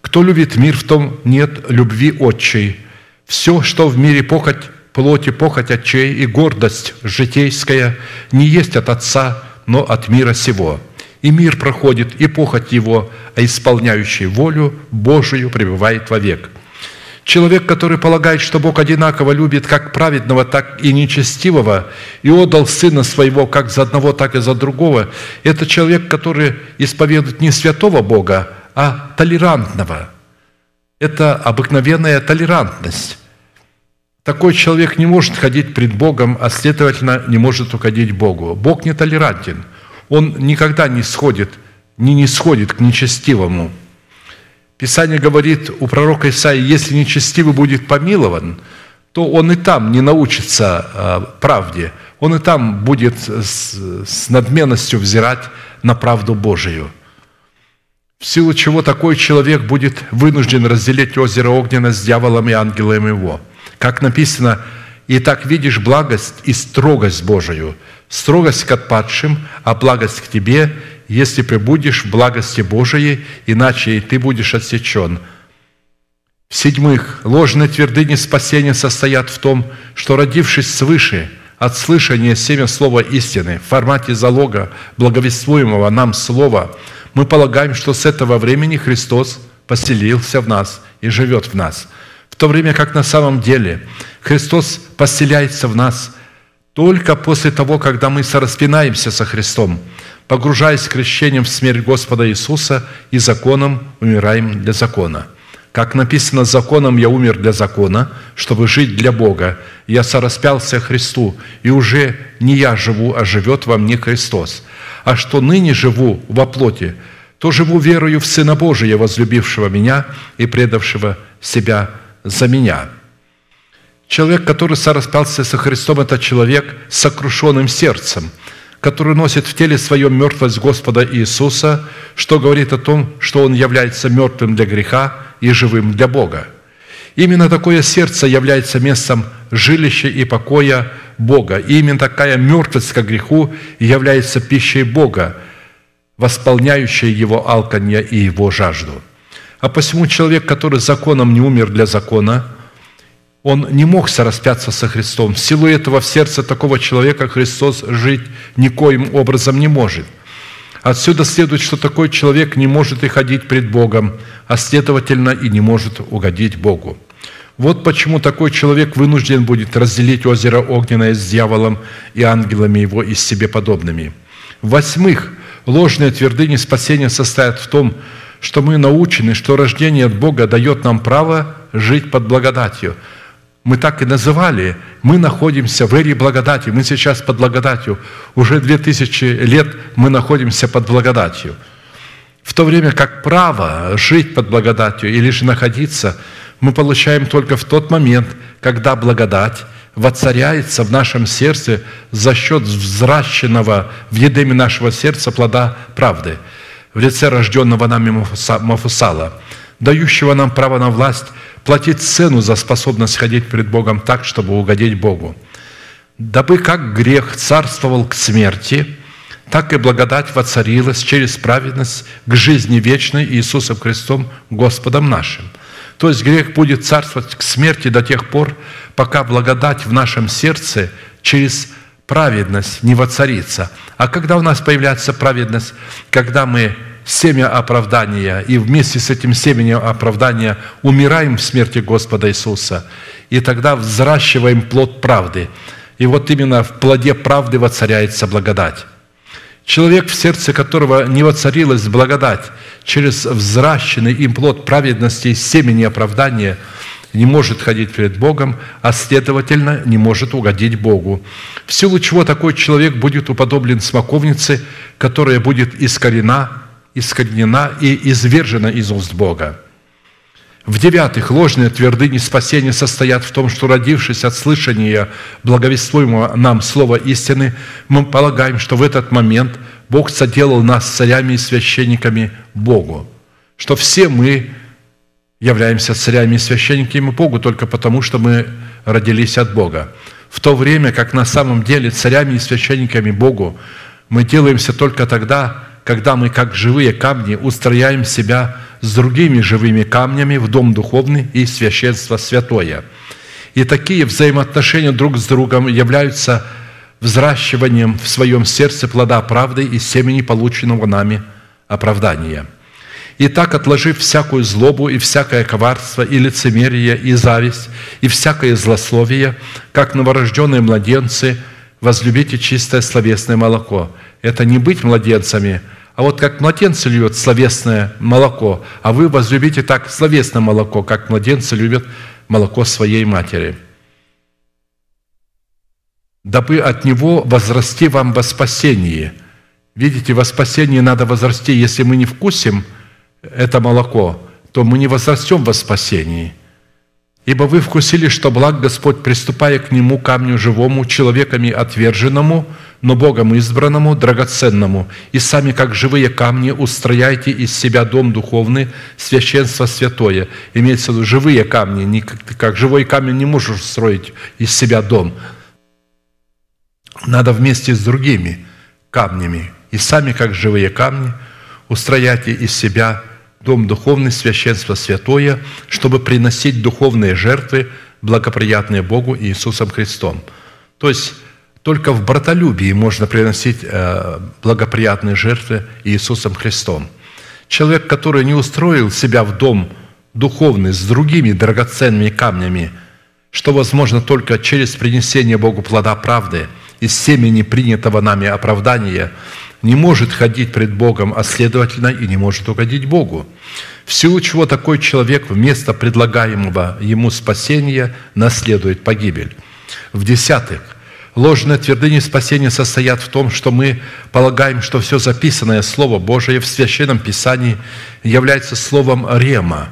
Кто любит мир, в том нет любви отчей. Все, что в мире похоть плоти, похоть отчей и гордость житейская, не есть от Отца, но от мира сего» и мир проходит, и похоть его, а исполняющий волю Божию пребывает вовек». Человек, который полагает, что Бог одинаково любит как праведного, так и нечестивого, и отдал Сына Своего как за одного, так и за другого, это человек, который исповедует не святого Бога, а толерантного. Это обыкновенная толерантность. Такой человек не может ходить пред Богом, а следовательно не может уходить Богу. Бог не толерантен – он никогда не сходит, не не сходит к нечестивому. Писание говорит у пророка Исаии, если нечестивый будет помилован, то он и там не научится а, правде, он и там будет с, надменностью взирать на правду Божию. В силу чего такой человек будет вынужден разделить озеро огненно с дьяволом и ангелом его – Как написано, «И так видишь благость и строгость Божию, строгость к отпадшим, а благость к тебе, если пребудешь в благости Божией, иначе и ты будешь отсечен». В-седьмых, ложные твердыни спасения состоят в том, что, родившись свыше – от слышания семя слова истины в формате залога благовествуемого нам слова, мы полагаем, что с этого времени Христос поселился в нас и живет в нас. В то время как на самом деле Христос поселяется в нас только после того, когда мы сораспинаемся со Христом, погружаясь крещением в смерть Господа Иисуса и законом умираем для закона – как написано, законом я умер для закона, чтобы жить для Бога. Я сораспялся Христу, и уже не я живу, а живет во мне Христос. А что ныне живу во плоти, то живу верою в Сына Божия, возлюбившего меня и предавшего себя за меня». Человек, который сораспялся со Христом, это человек с сокрушенным сердцем – который носит в теле своем мертвость Господа Иисуса, что говорит о том, что Он является мертвым для греха и живым для Бога. Именно такое сердце является местом жилища и покоя Бога. И именно такая мертвость к греху является пищей Бога, восполняющей его алканье и его жажду. А посему человек, который законом не умер для закона – он не мог сораспяться со Христом. В силу этого в сердце такого человека Христос жить никоим образом не может. Отсюда следует, что такой человек не может и ходить пред Богом, а следовательно и не может угодить Богу. Вот почему такой человек вынужден будет разделить озеро огненное с дьяволом и ангелами его и с себе подобными. Восьмых, ложные твердыни спасения состоят в том, что мы научены, что рождение от Бога дает нам право жить под благодатью – мы так и называли, мы находимся в эре благодати, мы сейчас под благодатью. Уже две тысячи лет мы находимся под благодатью. В то время как право жить под благодатью или же находиться мы получаем только в тот момент, когда благодать воцаряется в нашем сердце за счет взращенного в едеме нашего сердца плода правды в лице рожденного нами Мафусала, дающего нам право на власть платить цену за способность ходить перед Богом так, чтобы угодить Богу. Дабы как грех царствовал к смерти, так и благодать воцарилась через праведность к жизни вечной Иисусом Христом, Господом нашим. То есть грех будет царствовать к смерти до тех пор, пока благодать в нашем сердце через праведность не воцарится. А когда у нас появляется праведность? Когда мы семя оправдания, и вместе с этим семенем оправдания умираем в смерти Господа Иисуса, и тогда взращиваем плод правды. И вот именно в плоде правды воцаряется благодать. Человек, в сердце которого не воцарилась благодать, через взращенный им плод праведности семени оправдания не может ходить перед Богом, а следовательно не может угодить Богу. В силу чего такой человек будет уподоблен смоковнице, которая будет искорена искоренена и извержена из уст Бога. В-девятых, ложные твердыни спасения состоят в том, что, родившись от слышания благовествуемого нам слова истины, мы полагаем, что в этот момент Бог соделал нас царями и священниками Богу, что все мы являемся царями и священниками Богу только потому, что мы родились от Бога. В то время как на самом деле царями и священниками Богу мы делаемся только тогда, когда мы, как живые камни, устрояем себя с другими живыми камнями в дом духовный и священство святое. И такие взаимоотношения друг с другом являются взращиванием в своем сердце плода правды и семени полученного нами оправдания. Итак, отложив всякую злобу и всякое коварство, и лицемерие, и зависть, и всякое злословие, как новорожденные младенцы, возлюбите чистое словесное молоко – это не быть младенцами, а вот как младенцы любят словесное молоко, а вы возлюбите так словесное молоко, как младенцы любят молоко своей матери. Дабы от него возрасти вам во спасении. Видите, во спасении надо возрасти. Если мы не вкусим это молоко, то мы не возрастем во спасении. Ибо вы вкусили, что благ Господь, приступая к Нему, камню живому, человеками отверженному, но Богом избранному, драгоценному, и сами, как живые камни, устрояйте из себя дом духовный, священство святое. Имеется в виду живые камни, не как, живой камень не можешь строить из себя дом. Надо вместе с другими камнями, и сами, как живые камни, устрояйте из себя дом духовный, священство святое, чтобы приносить духовные жертвы, благоприятные Богу и Иисусом Христом. То есть только в братолюбии можно приносить э, благоприятные жертвы Иисусом Христом. Человек, который не устроил себя в дом духовный с другими драгоценными камнями, что возможно только через принесение Богу плода правды из семени принятого нами оправдания, не может ходить пред Богом, а следовательно и не может угодить Богу. В силу чего такой человек вместо предлагаемого ему спасения наследует погибель. В-десятых, ложные твердыни спасения состоят в том, что мы полагаем, что все записанное Слово Божие в Священном Писании является словом «рема»,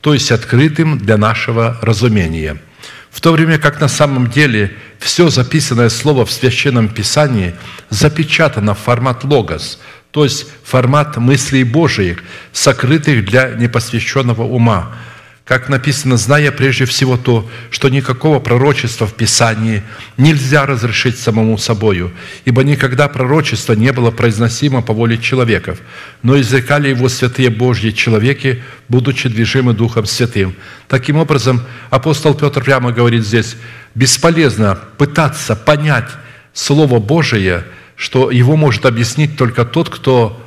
то есть открытым для нашего разумения – в то время как на самом деле все записанное слово в Священном Писании запечатано в формат логос, то есть формат мыслей Божиих, сокрытых для непосвященного ума – как написано, зная прежде всего то, что никакого пророчества в Писании нельзя разрешить самому собою, ибо никогда пророчество не было произносимо по воле человеков, но изрекали его святые Божьи человеки, будучи движимы Духом Святым. Таким образом, апостол Петр прямо говорит здесь, бесполезно пытаться понять Слово Божие, что его может объяснить только тот, кто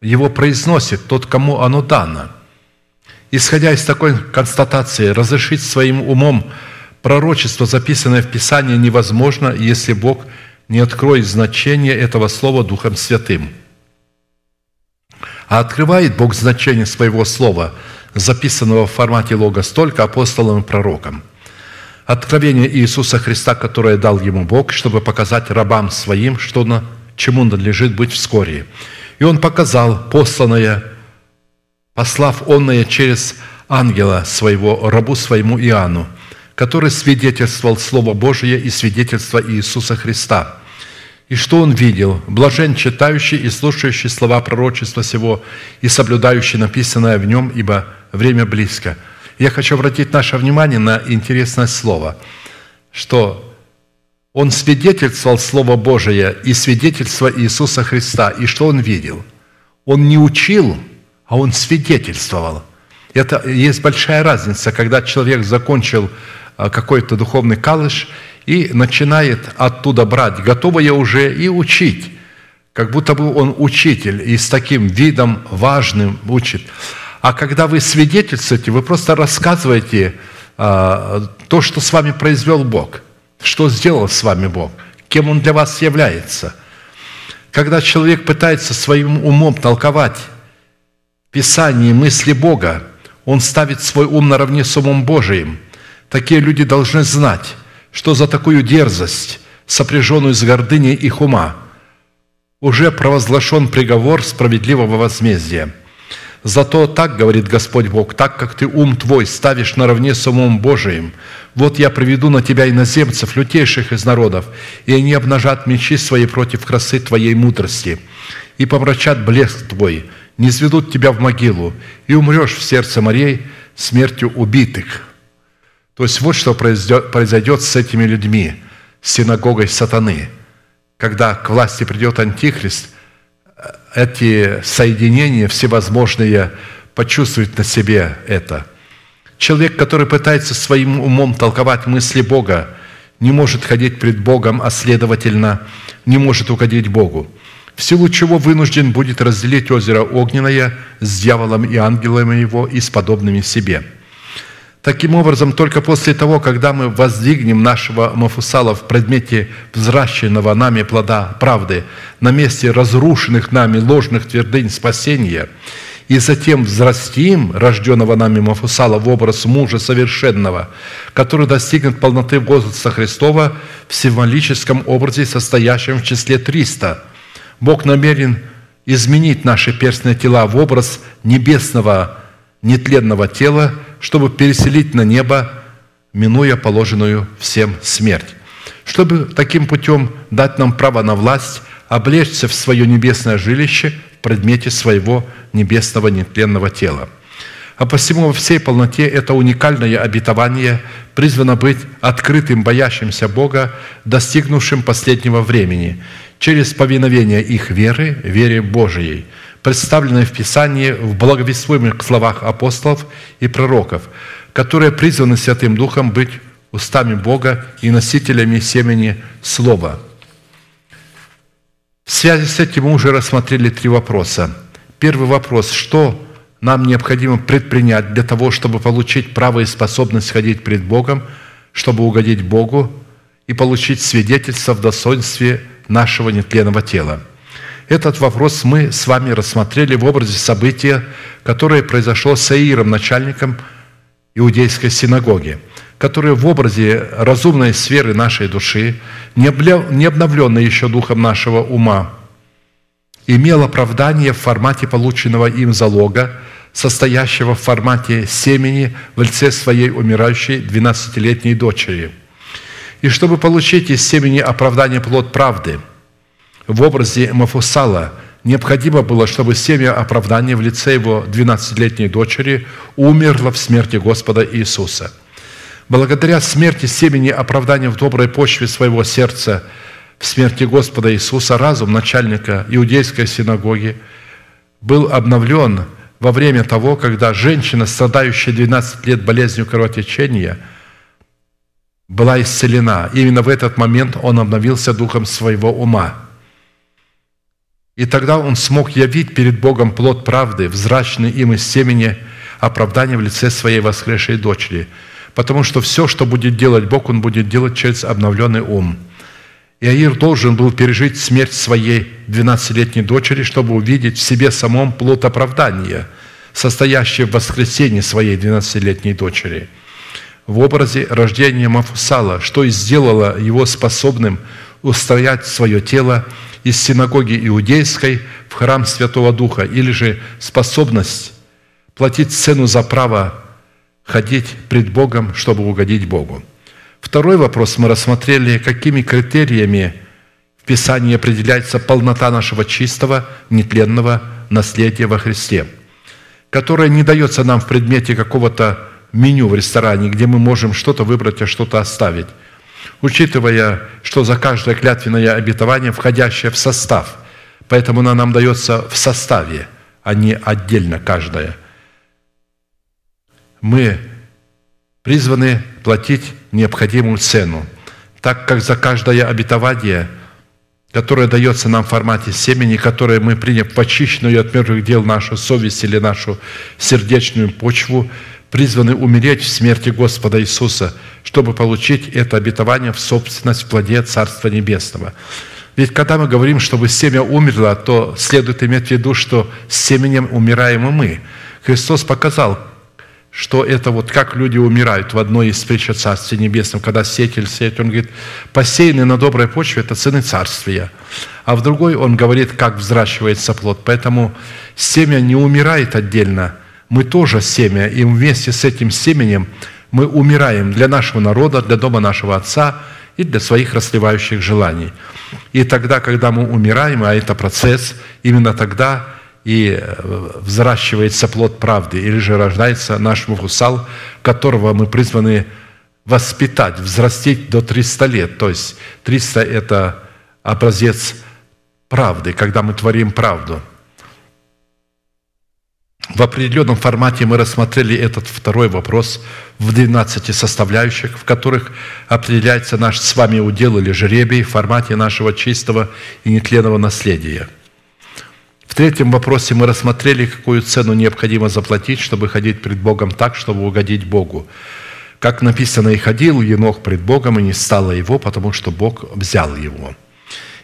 его произносит, тот, кому оно дано – Исходя из такой констатации, разрешить своим умом пророчество, записанное в Писании, невозможно, если Бог не откроет значение этого слова Духом Святым. А открывает Бог значение своего слова, записанного в формате лога, столько апостолам и пророкам. Откровение Иисуса Христа, которое дал ему Бог, чтобы показать рабам своим, что на, чему надлежит быть вскоре. И Он показал посланное послав онное через ангела своего, рабу своему Иоанну, который свидетельствовал Слово Божие и свидетельство Иисуса Христа. И что он видел? Блажен читающий и слушающий слова пророчества сего и соблюдающий написанное в нем, ибо время близко. Я хочу обратить наше внимание на интересное слово, что он свидетельствовал Слово Божие и свидетельство Иисуса Христа. И что он видел? Он не учил, а он свидетельствовал. Это есть большая разница, когда человек закончил а, какой-то духовный калыш и начинает оттуда брать готовое уже и учить, как будто бы он учитель и с таким видом важным учит. А когда вы свидетельствуете, вы просто рассказываете а, то, что с вами произвел Бог, что сделал с вами Бог, кем Он для вас является. Когда человек пытается своим умом толковать Писании мысли Бога, он ставит свой ум наравне с умом Божиим. Такие люди должны знать, что за такую дерзость, сопряженную с гордыней их ума, уже провозглашен приговор справедливого возмездия. Зато так, говорит Господь Бог, так как ты ум твой ставишь наравне с умом Божиим, вот я приведу на тебя иноземцев, лютейших из народов, и они обнажат мечи свои против красы твоей мудрости, и помрачат блеск твой, не сведут тебя в могилу, и умрешь в сердце морей смертью убитых». То есть вот что произойдет с этими людьми, с синагогой сатаны. Когда к власти придет Антихрист, эти соединения всевозможные почувствуют на себе это. Человек, который пытается своим умом толковать мысли Бога, не может ходить пред Богом, а следовательно, не может угодить Богу в силу чего вынужден будет разделить озеро Огненное с дьяволом и ангелами его и с подобными себе. Таким образом, только после того, когда мы воздвигнем нашего Мафусала в предмете взращенного нами плода правды на месте разрушенных нами ложных твердынь спасения, и затем взрастим рожденного нами Мафусала в образ мужа совершенного, который достигнет полноты возраста Христова в символическом образе, состоящем в числе 300 – Бог намерен изменить наши перстные тела в образ небесного нетленного тела, чтобы переселить на небо минуя положенную всем смерть, чтобы таким путем дать нам право на власть, облечься в свое небесное жилище в предмете своего небесного нетленного тела. А посему во всей полноте это уникальное обетование призвано быть открытым боящимся Бога, достигнувшим последнего времени, через повиновение их веры, вере Божией, представленной в Писании в благовествуемых словах апостолов и пророков, которые призваны Святым Духом быть устами Бога и носителями семени Слова. В связи с этим мы уже рассмотрели три вопроса. Первый вопрос – что нам необходимо предпринять для того, чтобы получить право и способность ходить пред Богом, чтобы угодить Богу и получить свидетельство в достоинстве нашего нетленного тела. Этот вопрос мы с вами рассмотрели в образе события, которое произошло с Аиром, начальником иудейской синагоги, которое в образе разумной сферы нашей души, не обновленной еще духом нашего ума, имел оправдание в формате полученного им залога, состоящего в формате семени в лице своей умирающей 12-летней дочери. И чтобы получить из семени оправдание плод правды, в образе Мафусала необходимо было, чтобы семя оправдания в лице его 12-летней дочери умерло в смерти Господа Иисуса. Благодаря смерти семени оправдания в доброй почве своего сердца – в смерти Господа Иисуса разум начальника иудейской синагоги был обновлен во время того, когда женщина, страдающая 12 лет болезнью кровотечения, была исцелена. Именно в этот момент он обновился духом своего ума. И тогда он смог явить перед Богом плод правды, взрачный им из семени оправдания в лице своей воскресшей дочери. Потому что все, что будет делать Бог, Он будет делать через обновленный ум – Иаир должен был пережить смерть своей 12-летней дочери, чтобы увидеть в себе самом плод оправдания, состоящее в воскресении своей 12-летней дочери. В образе рождения Мафусала, что и сделало его способным устоять свое тело из синагоги иудейской в храм Святого Духа, или же способность платить цену за право ходить пред Богом, чтобы угодить Богу. Второй вопрос мы рассмотрели, какими критериями в Писании определяется полнота нашего чистого, нетленного наследия во Христе, которое не дается нам в предмете какого-то меню в ресторане, где мы можем что-то выбрать, а что-то оставить, учитывая, что за каждое клятвенное обетование, входящее в состав, поэтому оно нам дается в составе, а не отдельно каждое. Мы призваны платить необходимую цену, так как за каждое обетование, которое дается нам в формате семени, которое мы, приняв почищенную от мертвых дел нашу совесть или нашу сердечную почву, призваны умереть в смерти Господа Иисуса, чтобы получить это обетование в собственность в плоде Царства Небесного. Ведь когда мы говорим, чтобы семя умерло, то следует иметь в виду, что с семенем умираем и мы. Христос показал, что это вот как люди умирают в одной из притч о Царстве Небесном, когда сеятель сеет, он говорит, посеянный на доброй почве – это цены Царствия. А в другой он говорит, как взращивается плод. Поэтому семя не умирает отдельно, мы тоже семя, и вместе с этим семенем мы умираем для нашего народа, для дома нашего Отца и для своих расливающих желаний. И тогда, когда мы умираем, а это процесс, именно тогда – и э, взращивается плод правды, или же рождается наш Мухусал, которого мы призваны воспитать, взрастить до 300 лет. То есть 300 – это образец правды, когда мы творим правду. В определенном формате мы рассмотрели этот второй вопрос в 12 составляющих, в которых определяется наш с вами удел или жребий в формате нашего чистого и нетленного наследия – в третьем вопросе мы рассмотрели, какую цену необходимо заплатить, чтобы ходить пред Богом так, чтобы угодить Богу. Как написано, «И ходил Енох пред Богом, и не стало его, потому что Бог взял его».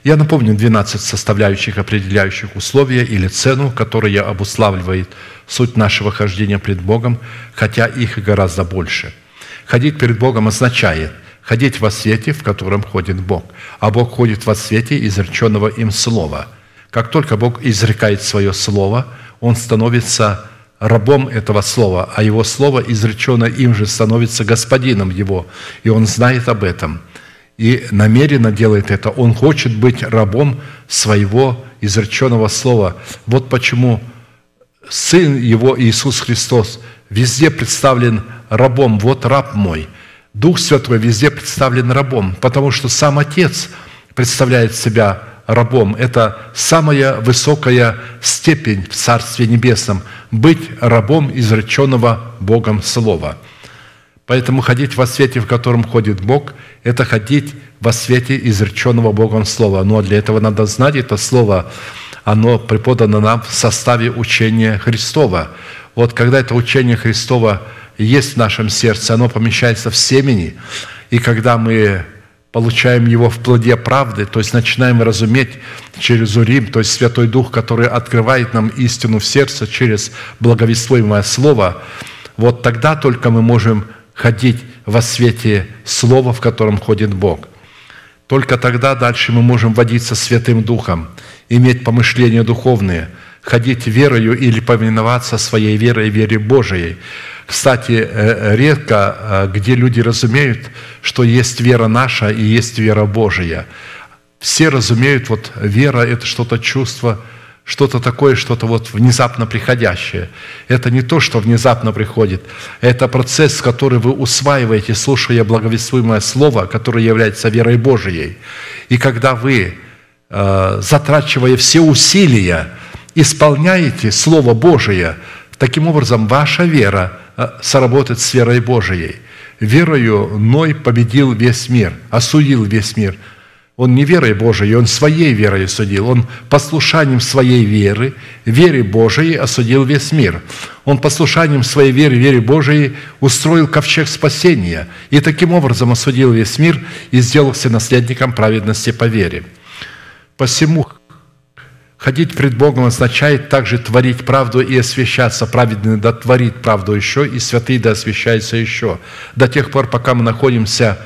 Я напомню 12 составляющих, определяющих условия или цену, которая обуславливает суть нашего хождения пред Богом, хотя их гораздо больше. Ходить перед Богом означает ходить во свете, в котором ходит Бог. А Бог ходит во свете изреченного им слова – как только Бог изрекает свое слово, Он становится рабом этого слова, а его слово, изреченное им же, становится господином его, и он знает об этом – и намеренно делает это. Он хочет быть рабом своего изреченного слова. Вот почему Сын Его, Иисус Христос, везде представлен рабом. Вот раб мой. Дух Святой везде представлен рабом, потому что сам Отец представляет себя рабом. Это самая высокая степень в Царстве Небесном – быть рабом изреченного Богом Слова. Поэтому ходить во свете, в котором ходит Бог, это ходить во свете изреченного Богом Слова. Но для этого надо знать это Слово, оно преподано нам в составе учения Христова. Вот когда это учение Христова есть в нашем сердце, оно помещается в семени, и когда мы получаем его в плоде правды, то есть начинаем разуметь через Урим, то есть Святой Дух, который открывает нам истину в сердце через благовествуемое Слово, вот тогда только мы можем ходить во свете Слова, в котором ходит Бог. Только тогда дальше мы можем водиться Святым Духом, иметь помышления духовные, ходить верою или повиноваться своей верой, вере Божией – кстати, э, э, редко, э, где люди разумеют, что есть вера наша и есть вера Божия. Все разумеют, вот вера – это что-то чувство, что-то такое, что-то вот внезапно приходящее. Это не то, что внезапно приходит. Это процесс, который вы усваиваете, слушая благовествуемое Слово, которое является верой Божией. И когда вы, затрачивая все усилия, исполняете Слово Божие, таким образом ваша вера – а, сработать с верой Божией. Верою Ной победил весь мир, осудил весь мир. Он не верой Божией, он своей верой осудил. Он послушанием своей веры, вере Божией осудил весь мир. Он послушанием своей веры, вере Божией устроил ковчег спасения и таким образом осудил весь мир и сделался наследником праведности по вере. Посему Ходить пред Богом означает также творить правду и освящаться. Праведный да творит правду еще, и святый да освящается еще. До тех пор, пока мы находимся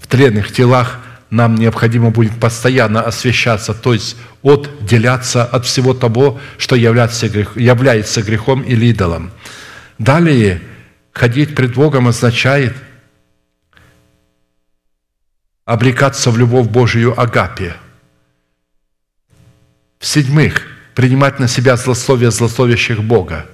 в тленных телах, нам необходимо будет постоянно освящаться, то есть отделяться от всего того, что является, грех, является грехом или идолом. Далее, ходить пред Богом означает обрекаться в любовь Божию Агапе – в-седьмых, принимать на себя злословие злословящих Бога.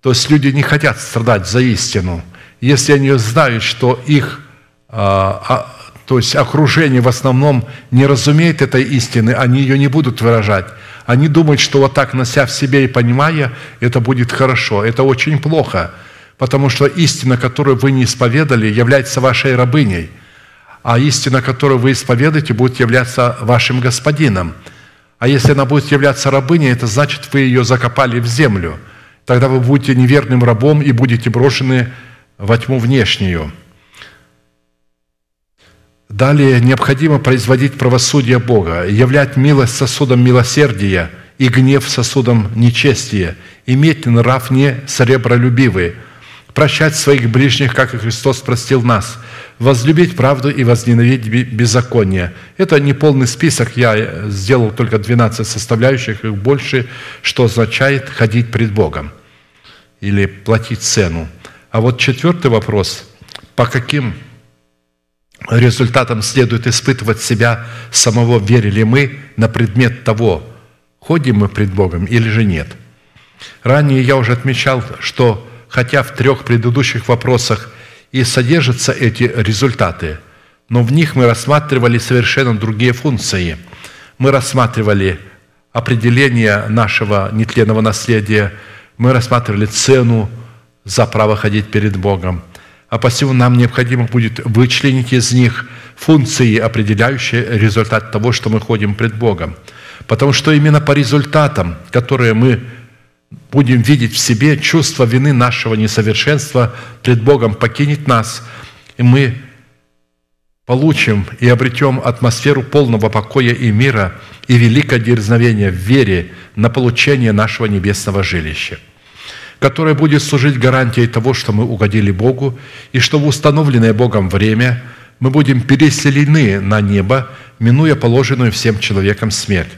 То есть люди не хотят страдать за истину. Если они знают, что их а, а, то есть окружение в основном не разумеет этой истины, они ее не будут выражать. Они думают, что вот так, нося в себе и понимая, это будет хорошо. Это очень плохо, потому что истина, которую вы не исповедали, является вашей рабыней, а истина, которую вы исповедуете, будет являться вашим господином – а если она будет являться рабыней, это значит, вы ее закопали в землю. Тогда вы будете неверным рабом и будете брошены во тьму внешнюю. Далее необходимо производить правосудие Бога, являть милость сосудом милосердия и гнев сосудом нечестия, иметь нрав не сребролюбивый, прощать своих ближних, как и Христос простил нас – возлюбить правду и возненавидеть беззаконие. Это не полный список, я сделал только 12 составляющих, их больше, что означает ходить пред Богом или платить цену. А вот четвертый вопрос, по каким результатам следует испытывать себя самого, верили мы на предмет того, ходим мы пред Богом или же нет. Ранее я уже отмечал, что хотя в трех предыдущих вопросах – и содержатся эти результаты. Но в них мы рассматривали совершенно другие функции. Мы рассматривали определение нашего нетленного наследия, мы рассматривали цену за право ходить перед Богом. А посему нам необходимо будет вычленить из них функции, определяющие результат того, что мы ходим пред Богом. Потому что именно по результатам, которые мы будем видеть в себе чувство вины нашего несовершенства пред Богом покинет нас, и мы получим и обретем атмосферу полного покоя и мира и великое дерзновение в вере на получение нашего небесного жилища, которое будет служить гарантией того, что мы угодили Богу, и что в установленное Богом время мы будем переселены на небо, минуя положенную всем человекам смерть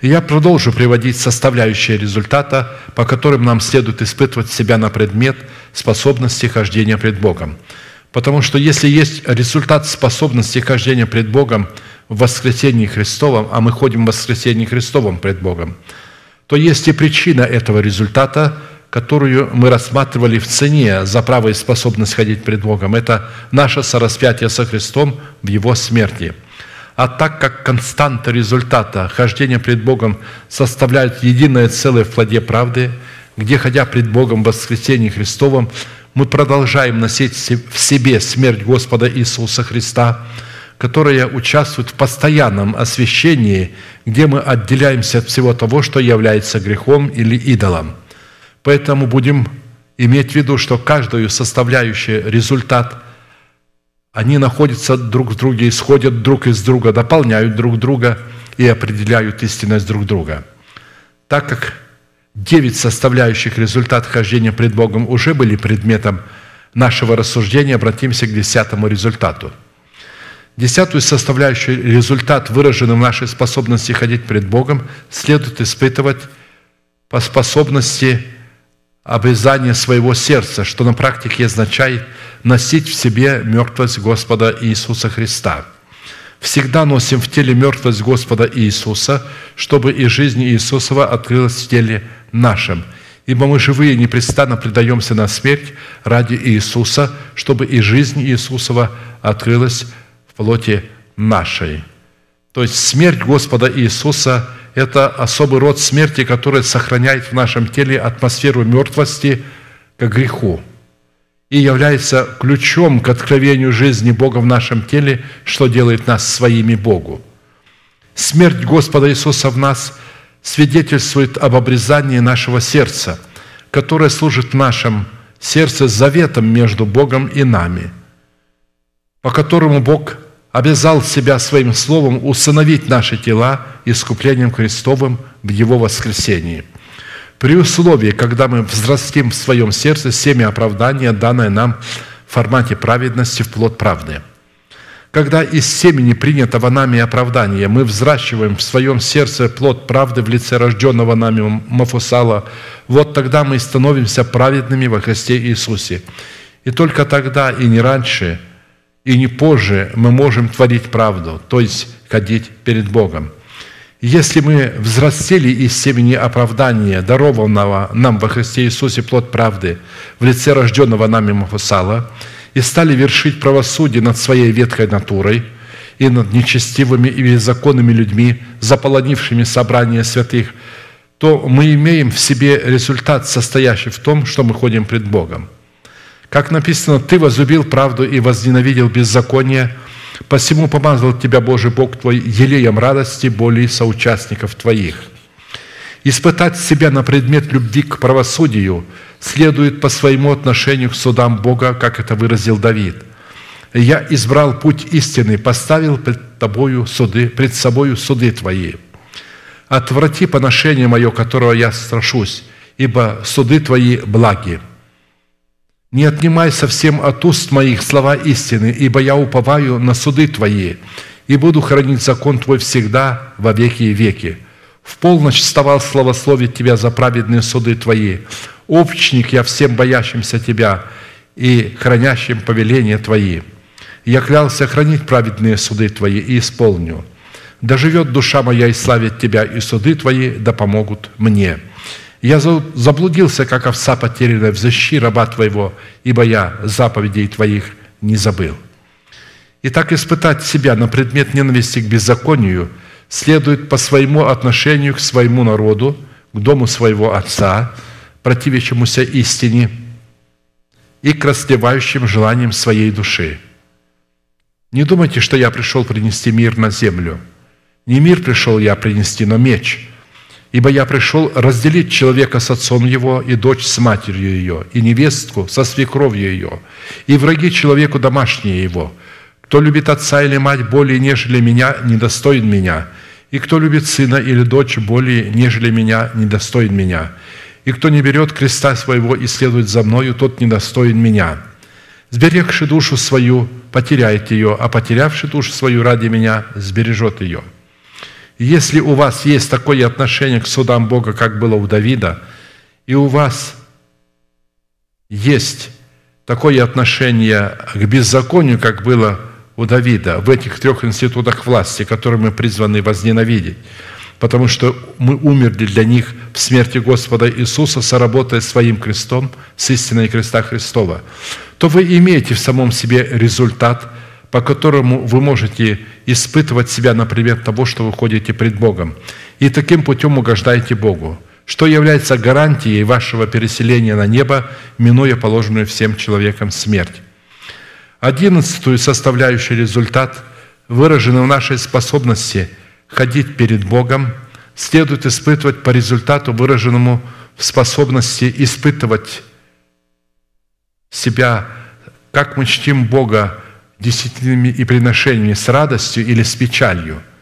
И я продолжу приводить составляющие результата, по которым нам следует испытывать себя на предмет способности хождения пред Богом. Потому что если есть результат способности хождения пред Богом в воскресении Христовом, а мы ходим в воскресении Христовом пред Богом, то есть и причина этого результата, которую мы рассматривали в цене за право и способность ходить пред Богом. Это наше сораспятие со Христом в Его смерти – а так как константа результата хождения пред Богом составляет единое целое в плоде правды, где, ходя пред Богом в воскресении Христовом, мы продолжаем носить в себе смерть Господа Иисуса Христа, которая участвует в постоянном освящении, где мы отделяемся от всего того, что является грехом или идолом. Поэтому будем иметь в виду, что каждую составляющую результат – они находятся друг в друге, исходят друг из друга, дополняют друг друга и определяют истинность друг друга. Так как девять составляющих результат хождения пред Богом уже были предметом нашего рассуждения, обратимся к десятому результату. Десятую составляющую результат, выраженный в нашей способности ходить пред Богом, следует испытывать по способности обрезания своего сердца, что на практике означает – носить в себе мертвость Господа Иисуса Христа. Всегда носим в теле мертвость Господа Иисуса, чтобы и жизнь Иисусова открылась в теле нашем. Ибо мы живые непрестанно предаемся на смерть ради Иисуса, чтобы и жизнь Иисусова открылась в плоти нашей. То есть смерть Господа Иисуса – это особый род смерти, который сохраняет в нашем теле атмосферу мертвости к греху – и является ключом к откровению жизни Бога в нашем теле, что делает нас своими Богу. Смерть Господа Иисуса в нас свидетельствует об обрезании нашего сердца, которое служит в нашем сердце заветом между Богом и нами, по которому Бог обязал себя своим словом усыновить наши тела искуплением Христовым в Его воскресении – при условии, когда мы взрастим в своем сердце семя оправдания, данное нам в формате праведности в плод правды. Когда из семени принятого нами оправдания мы взращиваем в своем сердце плод правды в лице рожденного нами Мафусала, вот тогда мы становимся праведными во Христе Иисусе. И только тогда, и не раньше, и не позже мы можем творить правду, то есть ходить перед Богом – если мы взрастили из семени оправдания, дарованного нам во Христе Иисусе плод правды в лице рожденного нами Мафусала, и стали вершить правосудие над своей ветхой натурой и над нечестивыми и беззаконными людьми, заполонившими собрание святых, то мы имеем в себе результат, состоящий в том, что мы ходим пред Богом. Как написано, «Ты возлюбил правду и возненавидел беззаконие, Посему помазал тебя Божий Бог твой елеем радости более соучастников твоих. Испытать себя на предмет любви к правосудию следует по своему отношению к судам Бога, как это выразил Давид. «Я избрал путь истины, поставил пред тобою суды, пред собою суды твои. Отврати поношение мое, которого я страшусь, ибо суды твои благи». Не отнимай совсем от уст моих слова истины, ибо я уповаю на суды Твои, и буду хранить закон Твой всегда во веки и веки. В полночь вставал славословить Тебя за праведные суды Твои. Общник я всем боящимся Тебя и хранящим повеления Твои. Я клялся хранить праведные суды Твои и исполню. Да живет душа моя и славит Тебя, и суды Твои да помогут мне». Я заблудился, как овца потерянная, взыщи раба Твоего, ибо я заповедей Твоих не забыл». Итак, испытать себя на предмет ненависти к беззаконию следует по своему отношению к своему народу, к дому своего отца, противящемуся истине и к растлевающим желаниям своей души. Не думайте, что я пришел принести мир на землю. Не мир пришел я принести, но меч – Ибо я пришел разделить человека с отцом его, и дочь с матерью ее, и невестку со свекровью ее, и враги человеку домашние его. Кто любит отца или мать более, нежели меня, недостоин меня. И кто любит сына или дочь более, нежели меня, недостоин меня. И кто не берет креста своего и следует за мною, тот недостоин меня. Сберегший душу свою, потеряет ее, а потерявший душу свою ради меня, сбережет ее». Если у вас есть такое отношение к судам Бога, как было у Давида, и у вас есть такое отношение к беззаконию, как было у Давида в этих трех институтах власти, которые мы призваны возненавидеть, потому что мы умерли для них в смерти Господа Иисуса, соработая своим крестом с истиной креста Христова, то вы имеете в самом себе результат, по которому вы можете испытывать себя на предмет того, что вы ходите пред Богом, и таким путем угождаете Богу – что является гарантией вашего переселения на небо, минуя положенную всем человекам смерть. Одиннадцатую составляющую результат, выраженный в нашей способности ходить перед Богом, следует испытывать по результату, выраженному в способности испытывать себя, как мы чтим Бога десятинами и приношениями с радостью или с печалью –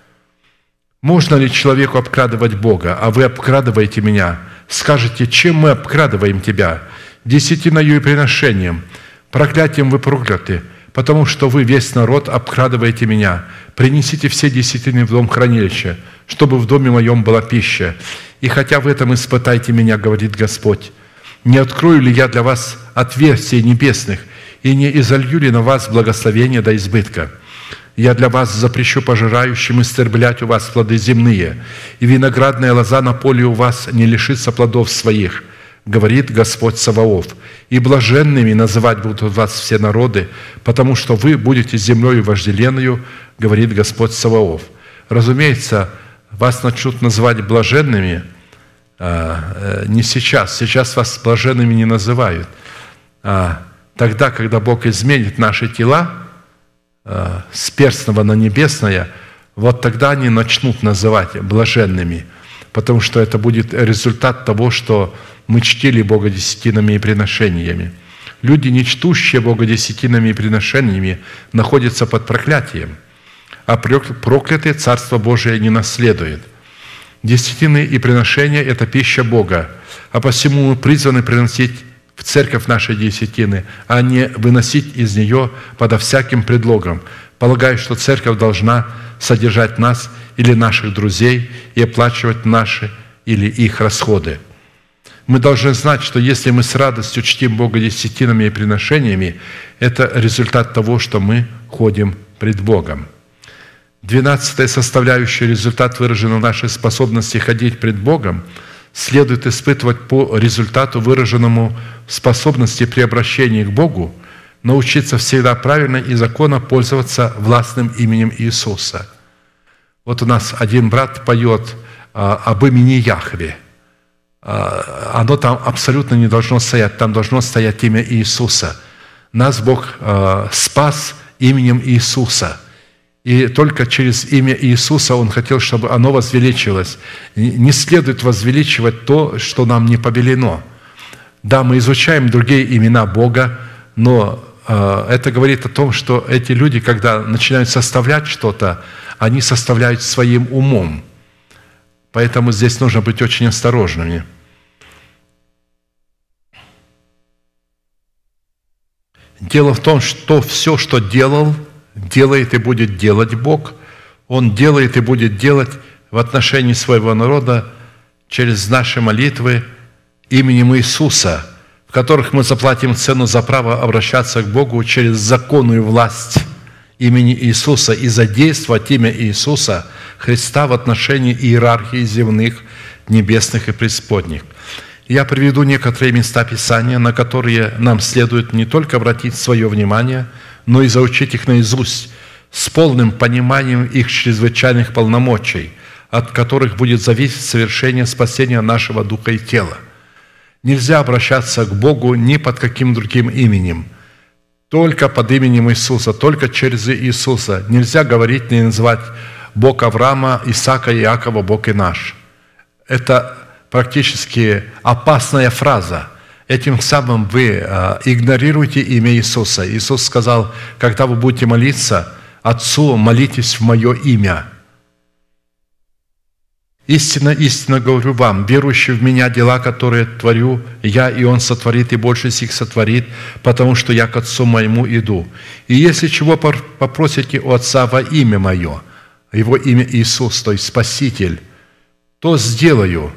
можно ли человеку обкрадывать Бога, а вы обкрадываете меня? Скажете, чем мы обкрадываем тебя? Десятиною и приношением. Проклятием вы прокляты, потому что вы, весь народ, обкрадываете меня. Принесите все десятины в дом хранилища, чтобы в доме моем была пища. И хотя в этом испытайте меня, говорит Господь, не открою ли я для вас отверстий небесных и не изолью ли на вас благословение до избытка?» Я для вас запрещу пожирающим истерблять у вас плоды земные, и виноградная лоза на поле у вас не лишится плодов своих, говорит Господь Саваоф. И блаженными называть будут вас все народы, потому что вы будете землею вожделенную, говорит Господь Саваоф. Разумеется, вас начнут называть блаженными а, э, не сейчас. Сейчас вас блаженными не называют. А тогда, когда Бог изменит наши тела – Э, с перстного на небесное, вот тогда они начнут называть блаженными, потому что это будет результат того, что мы чтили Бога десятинами и приношениями. Люди, не чтущие Бога десятинами и приношениями, находятся под проклятием, а проклятые Царство Божие не наследует. Десятины и приношения – это пища Бога, а посему мы призваны приносить в церковь нашей десятины, а не выносить из нее подо всяким предлогом, полагая, что церковь должна содержать нас или наших друзей и оплачивать наши или их расходы. Мы должны знать, что если мы с радостью чтим Бога десятинами и приношениями, это результат того, что мы ходим пред Богом. Двенадцатая составляющая результат выражен в нашей способности ходить пред Богом – следует испытывать по результату, выраженному способности при обращении к Богу, научиться всегда правильно и законно пользоваться властным именем Иисуса. Вот у нас один брат поет а, об имени Яхве. А, оно там абсолютно не должно стоять, там должно стоять имя Иисуса. Нас Бог а, спас именем Иисуса – и только через имя Иисуса Он хотел, чтобы оно возвеличилось. Не следует возвеличивать то, что нам не повелено. Да, мы изучаем другие имена Бога, но э, это говорит о том, что эти люди, когда начинают составлять что-то, они составляют своим умом. Поэтому здесь нужно быть очень осторожными. Дело в том, что все, что делал – делает и будет делать Бог. Он делает и будет делать в отношении своего народа через наши молитвы именем Иисуса, в которых мы заплатим цену за право обращаться к Богу через законную власть имени Иисуса и задействовать имя Иисуса Христа в отношении иерархии земных, небесных и преисподних. Я приведу некоторые места Писания, на которые нам следует не только обратить свое внимание – но и заучить их наизусть с полным пониманием их чрезвычайных полномочий, от которых будет зависеть совершение спасения нашего духа и тела. Нельзя обращаться к Богу ни под каким другим именем, только под именем Иисуса, только через Иисуса. Нельзя говорить, не называть Бог Авраама, Исаака Иакова, Бог и наш. Это практически опасная фраза – Этим самым вы а, игнорируете имя Иисуса. Иисус сказал, когда вы будете молиться, Отцу, молитесь в Мое имя. Истинно, истинно говорю вам, верующий в Меня дела, которые творю я, и Он сотворит, и больше сих сотворит, потому что я к Отцу Моему иду. И если чего попросите у Отца во имя Мое, Его имя Иисус, то есть Спаситель, то сделаю.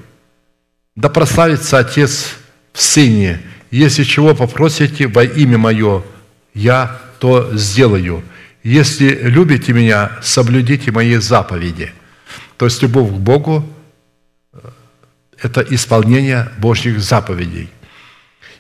Да прославится Отец в Сыне. Если чего попросите во имя Мое, я то сделаю. Если любите Меня, соблюдите Мои заповеди». То есть любовь к Богу – это исполнение Божьих заповедей –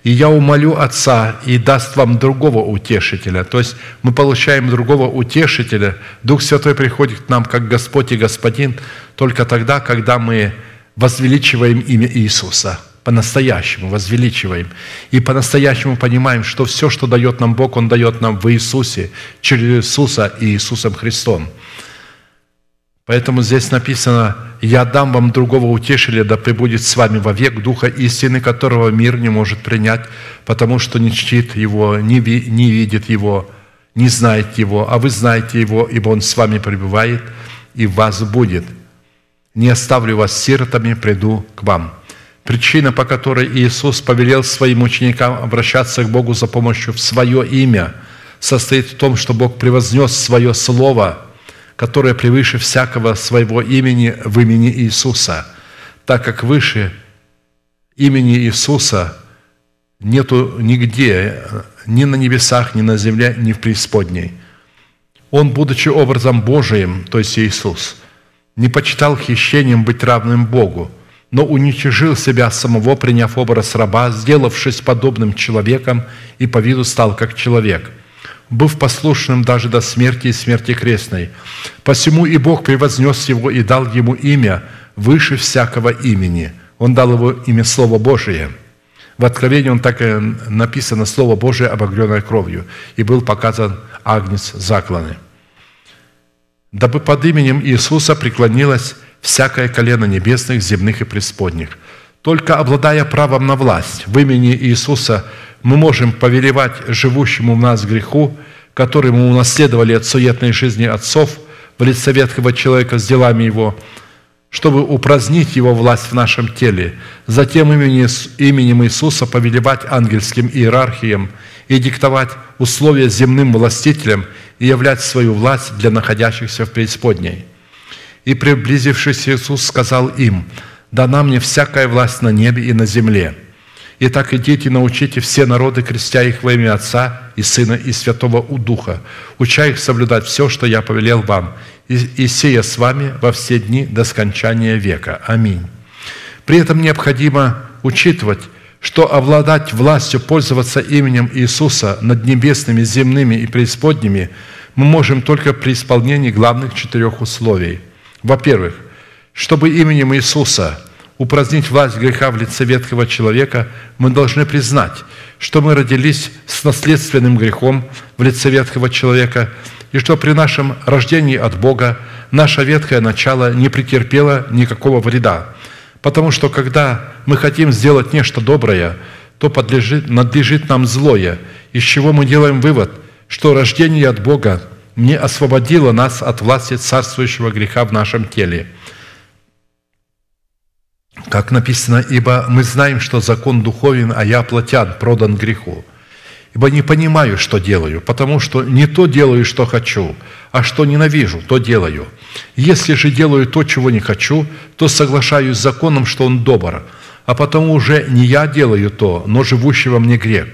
и я умолю Отца, и даст вам другого утешителя. То есть мы получаем другого утешителя. Дух Святой приходит к нам как Господь и Господин только тогда, когда мы возвеличиваем имя Иисуса. По-настоящему возвеличиваем. И по-настоящему понимаем, что все, что дает нам Бог, Он дает нам в Иисусе, через Иисуса и Иисусом Христом – Поэтому здесь написано, «Я дам вам другого утешителя, да пребудет с вами вовек Духа истины, которого мир не может принять, потому что не чтит Его, не, ви, не видит Его, не знает Его, а вы знаете Его, ибо Он с вами пребывает и в вас будет. Не оставлю вас сиротами, приду к вам». Причина, по которой Иисус повелел своим ученикам обращаться к Богу за помощью в свое имя, состоит в том, что Бог превознес свое Слово – которое превыше всякого своего имени в имени Иисуса, так как выше имени Иисуса нету нигде, ни на небесах, ни на земле, ни в преисподней. Он, будучи образом Божиим, то есть Иисус, не почитал хищением быть равным Богу, но уничижил себя самого, приняв образ раба, сделавшись подобным человеком и по виду стал как человек – быв послушным даже до смерти и смерти крестной. Посему и Бог превознес его и дал ему имя выше всякого имени. Он дал его имя Слово Божие. В Откровении он так и написано Слово Божие, обогренное кровью, и был показан агнец закланы. Дабы под именем Иисуса преклонилось всякое колено небесных, земных и преисподних. Только обладая правом на власть в имени Иисуса – мы можем повелевать живущему в нас греху, который мы унаследовали от суетной жизни отцов в лице ветхого человека с делами его, чтобы упразднить его власть в нашем теле, затем именем Иисуса повелевать ангельским иерархиям и диктовать условия земным властителям и являть свою власть для находящихся в преисподней. И приблизившись Иисус сказал им, «Дана мне всякая власть на небе и на земле». Итак, идите, научите все народы, крестя их во имя Отца и Сына и Святого у Духа, уча их соблюдать все, что я повелел вам, и, и сея с вами во все дни до скончания века. Аминь. При этом необходимо учитывать, что обладать властью пользоваться именем Иисуса над небесными, земными и преисподними мы можем только при исполнении главных четырех условий. Во-первых, чтобы именем Иисуса – упразднить власть греха в лице ветхого человека, мы должны признать, что мы родились с наследственным грехом в лице ветхого человека, и что при нашем рождении от Бога наше ветхое начало не претерпело никакого вреда. Потому что когда мы хотим сделать нечто доброе, то подлежит, надлежит нам злое, из чего мы делаем вывод, что рождение от Бога не освободило нас от власти царствующего греха в нашем теле – как написано, «Ибо мы знаем, что закон духовен, а я плотян, продан греху. Ибо не понимаю, что делаю, потому что не то делаю, что хочу, а что ненавижу, то делаю. Если же делаю то, чего не хочу, то соглашаюсь с законом, что он добр, а потому уже не я делаю то, но живущий во мне грех.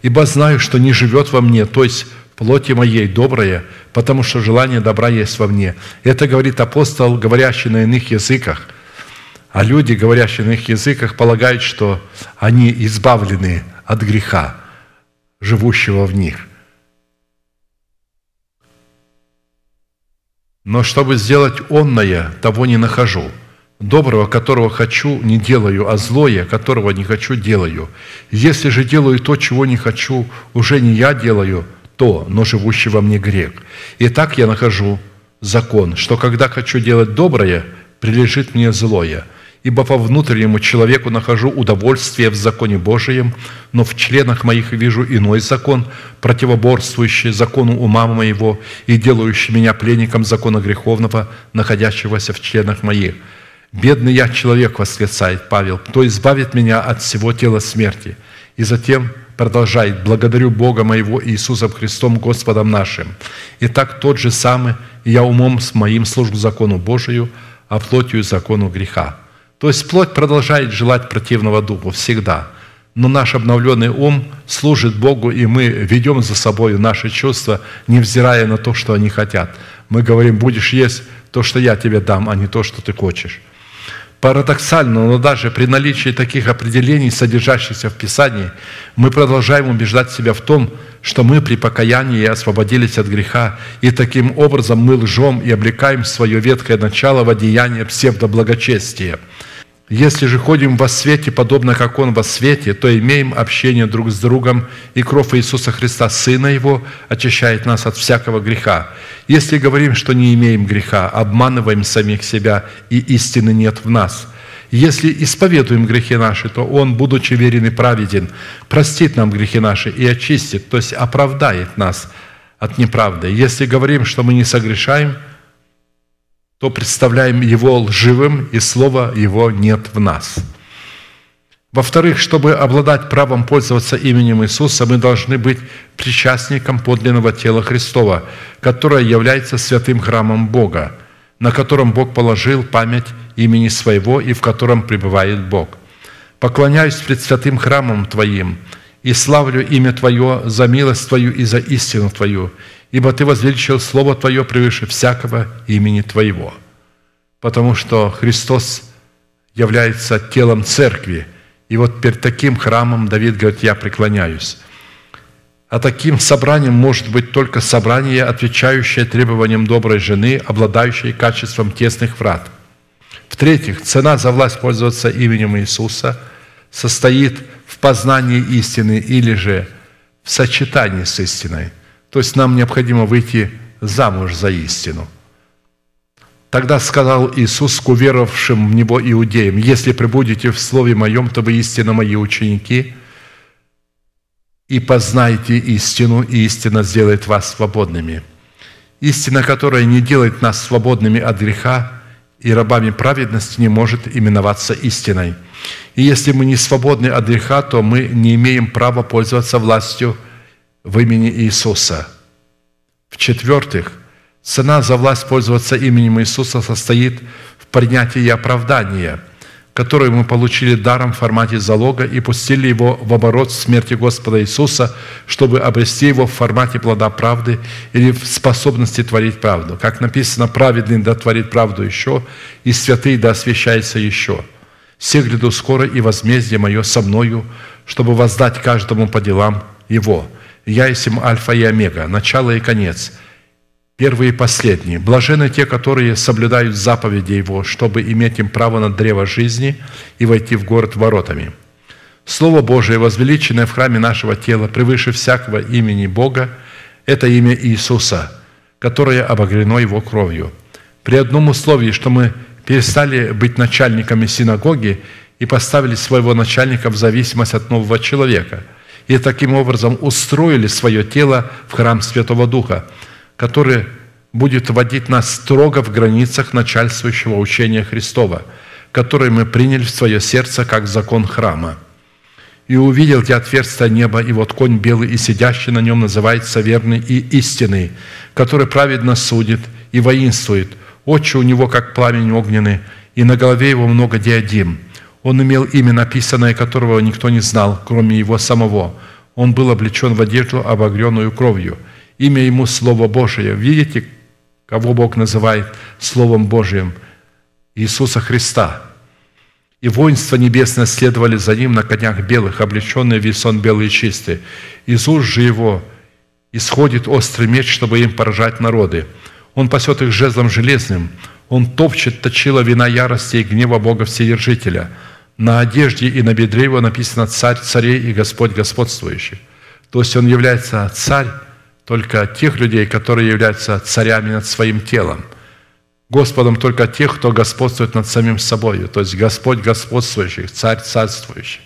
Ибо знаю, что не живет во мне, то есть плоти моей доброе, потому что желание добра есть во мне. Это говорит апостол, говорящий на иных языках – а люди, говорящие на их языках, полагают, что они избавлены от греха, живущего в них. Но чтобы сделать онное, того не нахожу. Доброго, которого хочу, не делаю, а злое, которого не хочу, делаю. Если же делаю то, чего не хочу, уже не я делаю то, но живущий во мне грех. И так я нахожу закон, что когда хочу делать доброе, прилежит мне злое – ибо по внутреннему человеку нахожу удовольствие в законе Божием, но в членах моих вижу иной закон, противоборствующий закону ума моего и делающий меня пленником закона греховного, находящегося в членах моих. «Бедный я человек», — восклицает Павел, «кто избавит меня от всего тела смерти?» И затем продолжает «Благодарю Бога моего Иисусом Христом Господом нашим». Итак, тот же самый я умом с моим службу закону Божию, а плотью закону греха». То есть плоть продолжает желать противного духу всегда – но наш обновленный ум служит Богу, и мы ведем за собой наши чувства, невзирая на то, что они хотят. Мы говорим, будешь есть то, что я тебе дам, а не то, что ты хочешь. Парадоксально, но даже при наличии таких определений, содержащихся в Писании, мы продолжаем убеждать себя в том, что мы при покаянии освободились от греха, и таким образом мы лжем и облекаем свое ветхое начало в одеяние псевдоблагочестия – если же ходим во свете, подобно как Он во свете, то имеем общение друг с другом, и кровь Иисуса Христа, Сына Его, очищает нас от всякого греха. Если говорим, что не имеем греха, обманываем самих себя, и истины нет в нас. Если исповедуем грехи наши, то Он, будучи верен и праведен, простит нам грехи наши и очистит, то есть оправдает нас от неправды. Если говорим, что мы не согрешаем – то представляем его лживым, и слова его нет в нас. Во-вторых, чтобы обладать правом пользоваться именем Иисуса, мы должны быть причастником подлинного тела Христова, которое является святым храмом Бога, на котором Бог положил память имени Своего и в котором пребывает Бог. Поклоняюсь пред святым храмом Твоим и славлю имя Твое за милость Твою и за истину Твою, ибо Ты возвеличил Слово Твое превыше всякого имени Твоего». Потому что Христос является телом церкви. И вот перед таким храмом Давид говорит, я преклоняюсь. А таким собранием может быть только собрание, отвечающее требованиям доброй жены, обладающей качеством тесных врат. В-третьих, цена за власть пользоваться именем Иисуса состоит в познании истины или же в сочетании с истиной – то есть нам необходимо выйти замуж за истину. Тогда сказал Иисус к уверовавшим в Него иудеям, «Если пребудете в Слове Моем, то вы истинно Мои ученики, и познайте истину, и истина сделает вас свободными». Истина, которая не делает нас свободными от греха и рабами праведности, не может именоваться истиной. И если мы не свободны от греха, то мы не имеем права пользоваться властью – в имени Иисуса. В-четвертых, цена за власть пользоваться именем Иисуса состоит в принятии оправдания, которое мы получили даром в формате залога и пустили его в оборот смерти Господа Иисуса, чтобы обрести его в формате плода правды или в способности творить правду. Как написано, праведный да творит правду еще, и святый да освящается еще. Все гляду скоро, и возмездие мое со мною, чтобы воздать каждому по делам его – я есть Альфа и Омега, начало и конец, первые и последние. Блажены те, которые соблюдают заповеди Его, чтобы иметь им право на древо жизни и войти в город воротами. Слово Божие, возвеличенное в храме нашего тела, превыше всякого имени Бога, это имя Иисуса, которое обогрено Его кровью. При одном условии, что мы перестали быть начальниками синагоги и поставили своего начальника в зависимость от нового человека – и таким образом устроили свое тело в храм Святого Духа, который будет вводить нас строго в границах начальствующего учения Христова, который мы приняли в свое сердце как закон храма. «И увидел я отверстие неба, и вот конь белый, и сидящий на нем называется верный и истинный, который праведно судит и воинствует. Очи у него, как пламень огненный, и на голове его много диадим» Он имел имя, написанное которого никто не знал, кроме его самого. Он был облечен в одежду, обогренную кровью. Имя ему Слово Божие. Видите, кого Бог называет Словом Божиим? Иисуса Христа. И воинства небесное следовали за ним на конях белых, облеченные в весон белый и чистый. Из уст же его исходит острый меч, чтобы им поражать народы. Он пасет их жезлом железным. Он топчет точила вина ярости и гнева Бога Вседержителя – на одежде и на бедре его написано «Царь царей и Господь господствующий». То есть он является царь только тех людей, которые являются царями над своим телом. Господом только тех, кто господствует над самим собой. То есть Господь господствующий, царь царствующий.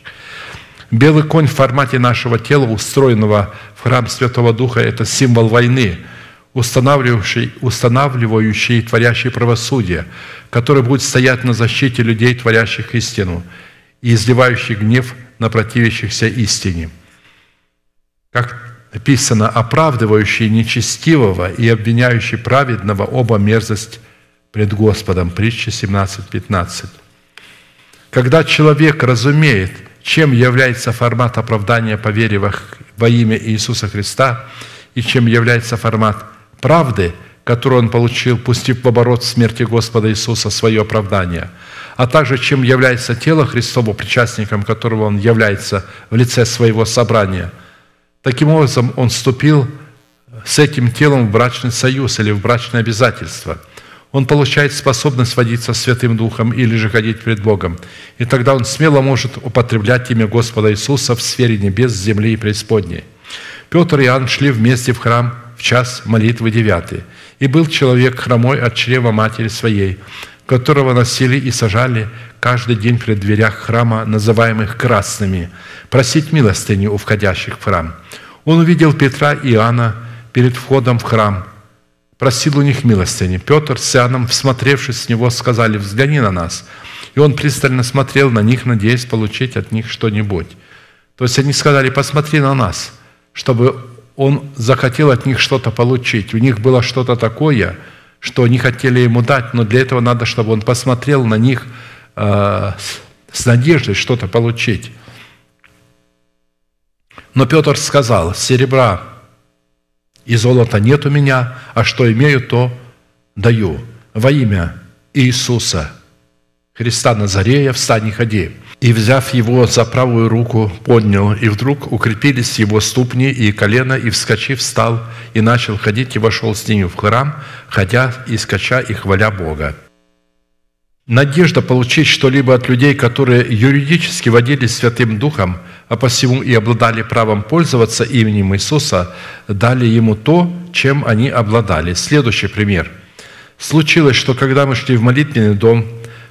Белый конь в формате нашего тела, устроенного в храм Святого Духа, это символ войны – устанавливающий, устанавливающий и творящий правосудие, который будет стоять на защите людей, творящих истину, и изливающий гнев на противящихся истине. как написано, оправдывающий нечестивого и обвиняющий праведного оба мерзость пред Господом. Притча 17.15. Когда человек разумеет, чем является формат оправдания по вере во, имя Иисуса Христа и чем является формат правды, который он получил, пустив в оборот смерти Господа Иисуса свое оправдание, а также чем является тело Христово, причастником которого он является в лице своего собрания. Таким образом, он вступил с этим телом в брачный союз или в брачное обязательство – он получает способность водиться Святым Духом или же ходить пред Богом. И тогда он смело может употреблять имя Господа Иисуса в сфере небес, земли и преисподней. Петр и Иоанн шли вместе в храм в час молитвы девятый. И был человек хромой от чрева матери своей, которого носили и сажали каждый день пред дверях храма, называемых красными, просить милостыни у входящих в храм. Он увидел Петра и Иоанна перед входом в храм – просил у них милостыни. Петр с Иоанном, всмотревшись с него, сказали, взгляни на нас. И он пристально смотрел на них, надеясь получить от них что-нибудь. То есть они сказали, посмотри на нас, чтобы он захотел от них что-то получить. У них было что-то такое, что они хотели ему дать, но для этого надо, чтобы он посмотрел на них э, с надеждой что-то получить. Но Петр сказал, серебра и золота нет у меня, а что имею, то даю. Во имя Иисуса, Христа Назарея, встань и ходи». И, взяв его за правую руку, поднял, и вдруг укрепились его ступни и колено, и, вскочив, встал, и начал ходить, и вошел с ними в храм, ходя и скача и хваля Бога. Надежда получить что-либо от людей, которые юридически водились Святым Духом, а посему и обладали правом пользоваться именем Иисуса, дали ему то, чем они обладали. Следующий пример. Случилось, что когда мы шли в молитвенный дом,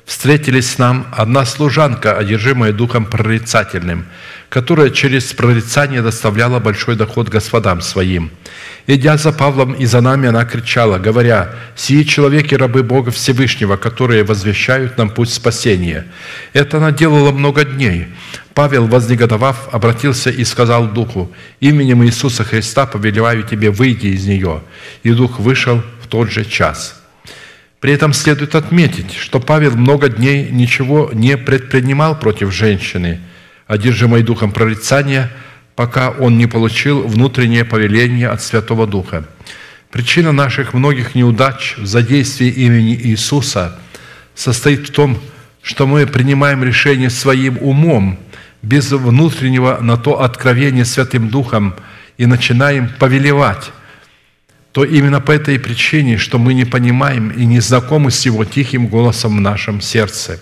встретились с нам одна служанка, одержимая духом прорицательным, которая через прорицание доставляла большой доход господам своим. Идя за Павлом и за нами, она кричала, говоря, «Сии человеки, рабы Бога Всевышнего, которые возвещают нам путь спасения». Это она делала много дней. Павел, вознегодовав, обратился и сказал Духу, «Именем Иисуса Христа повелеваю тебе, выйди из нее». И Дух вышел в тот же час. При этом следует отметить, что Павел много дней ничего не предпринимал против женщины, одержимой духом прорицания – пока он не получил внутреннее повеление от Святого Духа. Причина наших многих неудач в задействии имени Иисуса состоит в том, что мы принимаем решение своим умом, без внутреннего на то откровения Святым Духом и начинаем повелевать, то именно по этой причине, что мы не понимаем и не знакомы с Его тихим голосом в нашем сердце.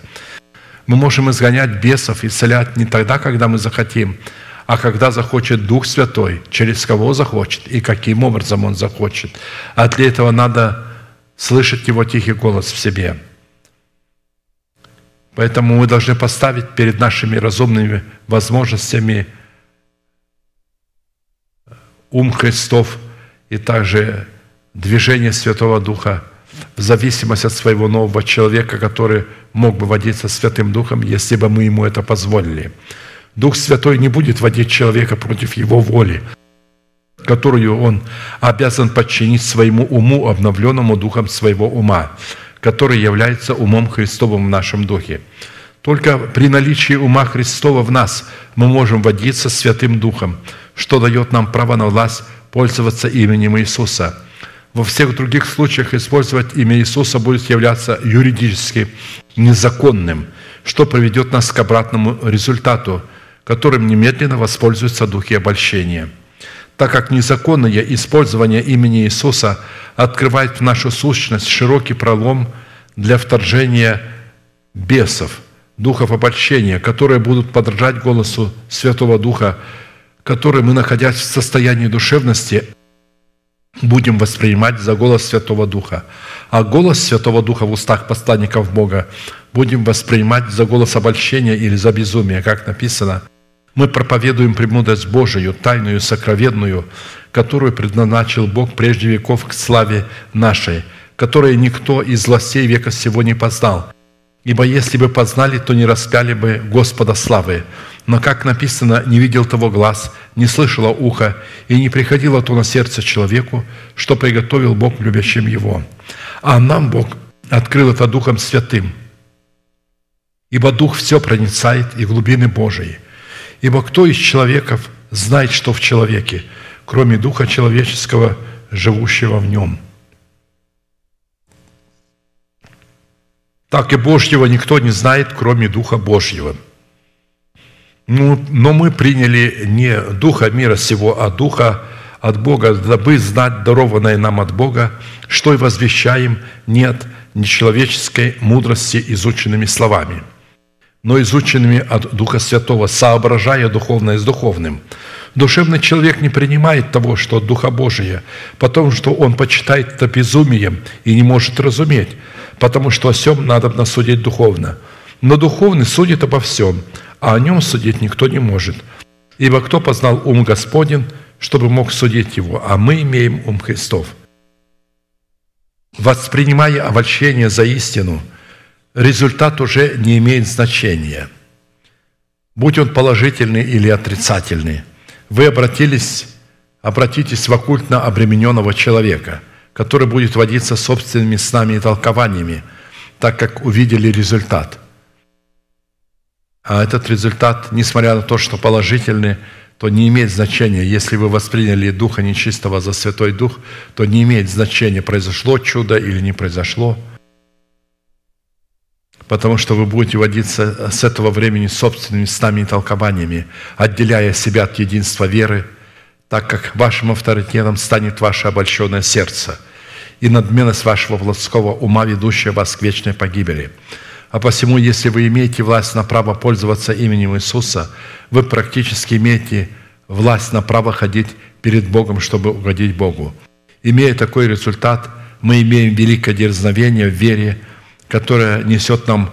Мы можем изгонять бесов и исцелять не тогда, когда мы захотим, а когда захочет Дух Святой, через кого захочет и каким образом Он захочет. А для этого надо слышать Его тихий голос в себе. Поэтому мы должны поставить перед нашими разумными возможностями ум Христов и также движение Святого Духа в зависимости от своего нового человека, который мог бы водиться Святым Духом, если бы мы ему это позволили – Дух Святой не будет водить человека против его воли, которую он обязан подчинить своему уму, обновленному духом своего ума, который является умом Христовым в нашем духе. Только при наличии ума Христова в нас мы можем водиться Святым Духом, что дает нам право на власть пользоваться именем Иисуса. Во всех других случаях использовать имя Иисуса будет являться юридически незаконным, что приведет нас к обратному результату – которым немедленно воспользуются духи обольщения. Так как незаконное использование имени Иисуса открывает в нашу сущность широкий пролом для вторжения бесов, духов обольщения, которые будут подражать голосу Святого Духа, который мы, находясь в состоянии душевности, будем воспринимать за голос Святого Духа. А голос Святого Духа в устах посланников Бога будем воспринимать за голос обольщения или за безумие, как написано – мы проповедуем премудрость Божию, тайную, сокровенную, которую предназначил Бог прежде веков к славе нашей, которой никто из властей века сего не познал. Ибо если бы познали, то не распяли бы Господа славы. Но, как написано, не видел того глаз, не слышало ухо, и не приходило то на сердце человеку, что приготовил Бог любящим его. А нам Бог открыл это Духом Святым. Ибо Дух все проницает и глубины Божии. Ибо кто из человеков знает, что в человеке, кроме Духа человеческого, живущего в нем – так и Божьего никто не знает, кроме Духа Божьего. Ну, но мы приняли не Духа мира сего, а Духа от Бога, дабы знать дарованное нам от Бога, что и возвещаем, нет нечеловеческой мудрости изученными словами, но изученными от Духа Святого, соображая духовное с духовным. Душевный человек не принимает того, что от Духа Божия, потому что он почитает это безумием и не может разуметь, потому что о всем надо судить духовно. Но духовный судит обо всем, а о нем судить никто не может. Ибо кто познал ум Господень, чтобы мог судить его, а мы имеем ум Христов. Воспринимая обольщение за истину, результат уже не имеет значения. Будь он положительный или отрицательный, вы обратились, обратитесь в оккультно обремененного человека – который будет водиться собственными снами и толкованиями, так как увидели результат. А этот результат, несмотря на то, что положительный, то не имеет значения. Если вы восприняли Духа Нечистого за Святой Дух, то не имеет значения, произошло чудо или не произошло. Потому что вы будете водиться с этого времени собственными снами и толкованиями, отделяя себя от единства веры – так как вашим авторитетом станет ваше обольщенное сердце и надменность вашего плотского ума, ведущая вас к вечной погибели. А посему, если вы имеете власть на право пользоваться именем Иисуса, вы практически имеете власть на право ходить перед Богом, чтобы угодить Богу. Имея такой результат, мы имеем великое дерзновение в вере, которое несет нам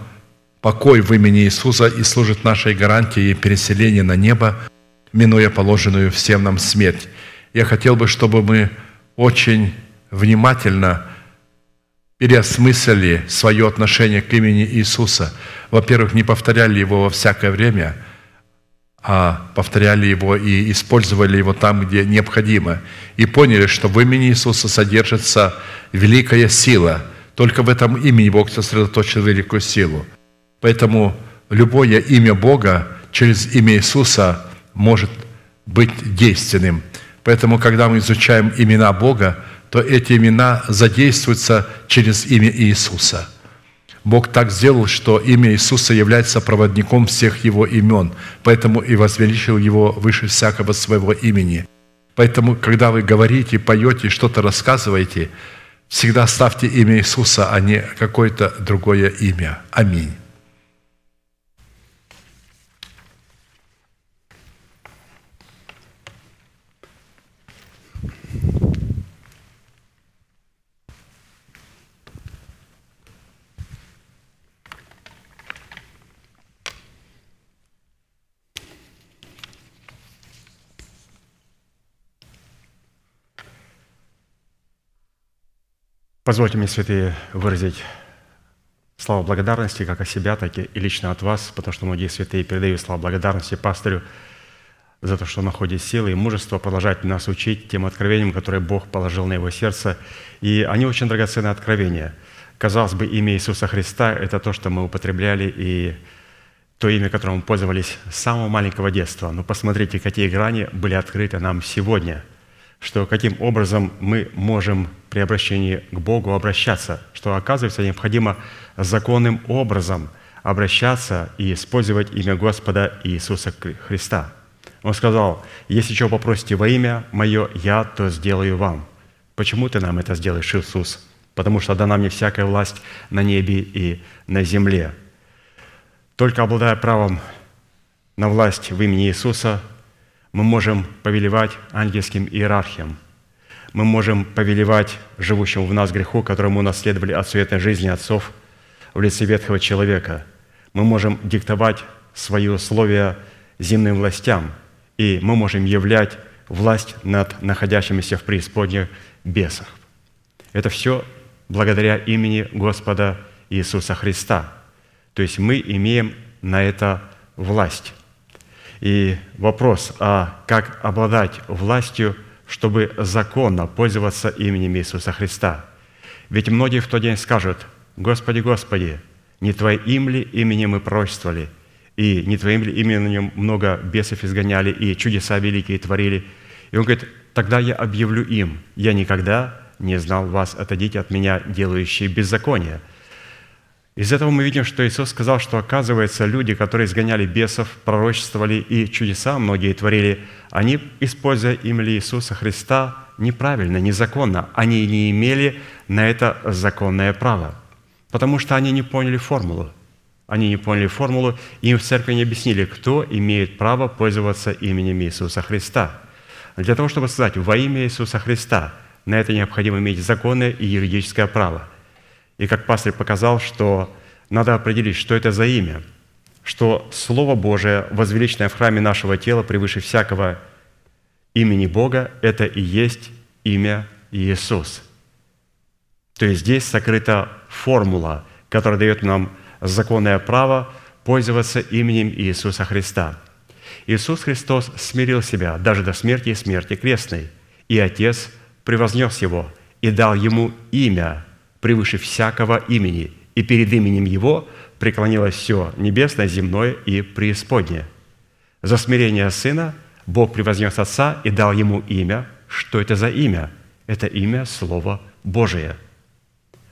покой в имени Иисуса и служит нашей гарантией переселения на небо – минуя положенную всем нам смерть. Я хотел бы, чтобы мы очень внимательно переосмыслили свое отношение к имени Иисуса. Во-первых, не повторяли его во всякое время, а повторяли его и использовали его там, где необходимо. И поняли, что в имени Иисуса содержится великая сила. Только в этом имени Бог сосредоточил великую силу. Поэтому любое имя Бога через имя Иисуса – может быть действенным. Поэтому, когда мы изучаем имена Бога, то эти имена задействуются через имя Иисуса. Бог так сделал, что имя Иисуса является проводником всех Его имен, поэтому и возвеличил Его выше всякого своего имени. Поэтому, когда вы говорите, поете, что-то рассказываете, всегда ставьте имя Иисуса, а не какое-то другое имя. Аминь. Позвольте мне, святые, выразить слова благодарности как от себя, так и лично от вас, потому что многие святые передают слова благодарности пастырю за то, что находит силы и мужество продолжать нас учить тем откровениям, которые Бог положил на его сердце. И они очень драгоценные откровения. Казалось бы, имя Иисуса Христа – это то, что мы употребляли, и то имя, которым мы пользовались с самого маленького детства. Но посмотрите, какие грани были открыты нам сегодня – что каким образом мы можем при обращении к Богу обращаться, что оказывается необходимо законным образом обращаться и использовать имя Господа Иисуса Христа. Он сказал, если чего попросите во имя Мое, я то сделаю вам. Почему ты нам это сделаешь, Иисус? Потому что дана мне всякая власть на небе и на земле. Только обладая правом на власть в имени Иисуса, мы можем повелевать ангельским иерархиям. Мы можем повелевать живущему в нас греху, которому мы наследовали от суетной жизни отцов в лице ветхого человека. Мы можем диктовать свои условия земным властям, и мы можем являть власть над находящимися в преисподней бесах. Это все благодаря имени Господа Иисуса Христа. То есть мы имеем на это власть. И вопрос, а как обладать властью, чтобы законно пользоваться именем Иисуса Христа? Ведь многие в тот день скажут, «Господи, Господи, не Твоим ли именем мы пророчествовали, и не Твоим именем много бесов изгоняли, и чудеса великие творили?» И он говорит, «Тогда я объявлю им, я никогда не знал вас, отойдите от меня, делающие беззаконие». Из этого мы видим, что Иисус сказал, что, оказывается, люди, которые изгоняли бесов, пророчествовали и чудеса многие творили, они, используя имя Иисуса Христа, неправильно, незаконно. Они не имели на это законное право, потому что они не поняли формулу. Они не поняли формулу, им в церкви не объяснили, кто имеет право пользоваться именем Иисуса Христа. Для того, чтобы сказать «во имя Иисуса Христа», на это необходимо иметь законное и юридическое право – и как пастор показал, что надо определить, что это за имя, что Слово Божие, возвеличенное в храме нашего тела превыше всякого имени Бога, это и есть имя Иисус. То есть здесь сокрыта формула, которая дает нам законное право пользоваться именем Иисуса Христа. Иисус Христос смирил себя даже до смерти и смерти крестной, и Отец превознес Его и дал Ему имя, превыше всякого имени, и перед именем Его преклонилось все небесное, земное и преисподнее. За смирение Сына Бог превознес Отца и дал Ему имя. Что это за имя? Это имя Слово Божие.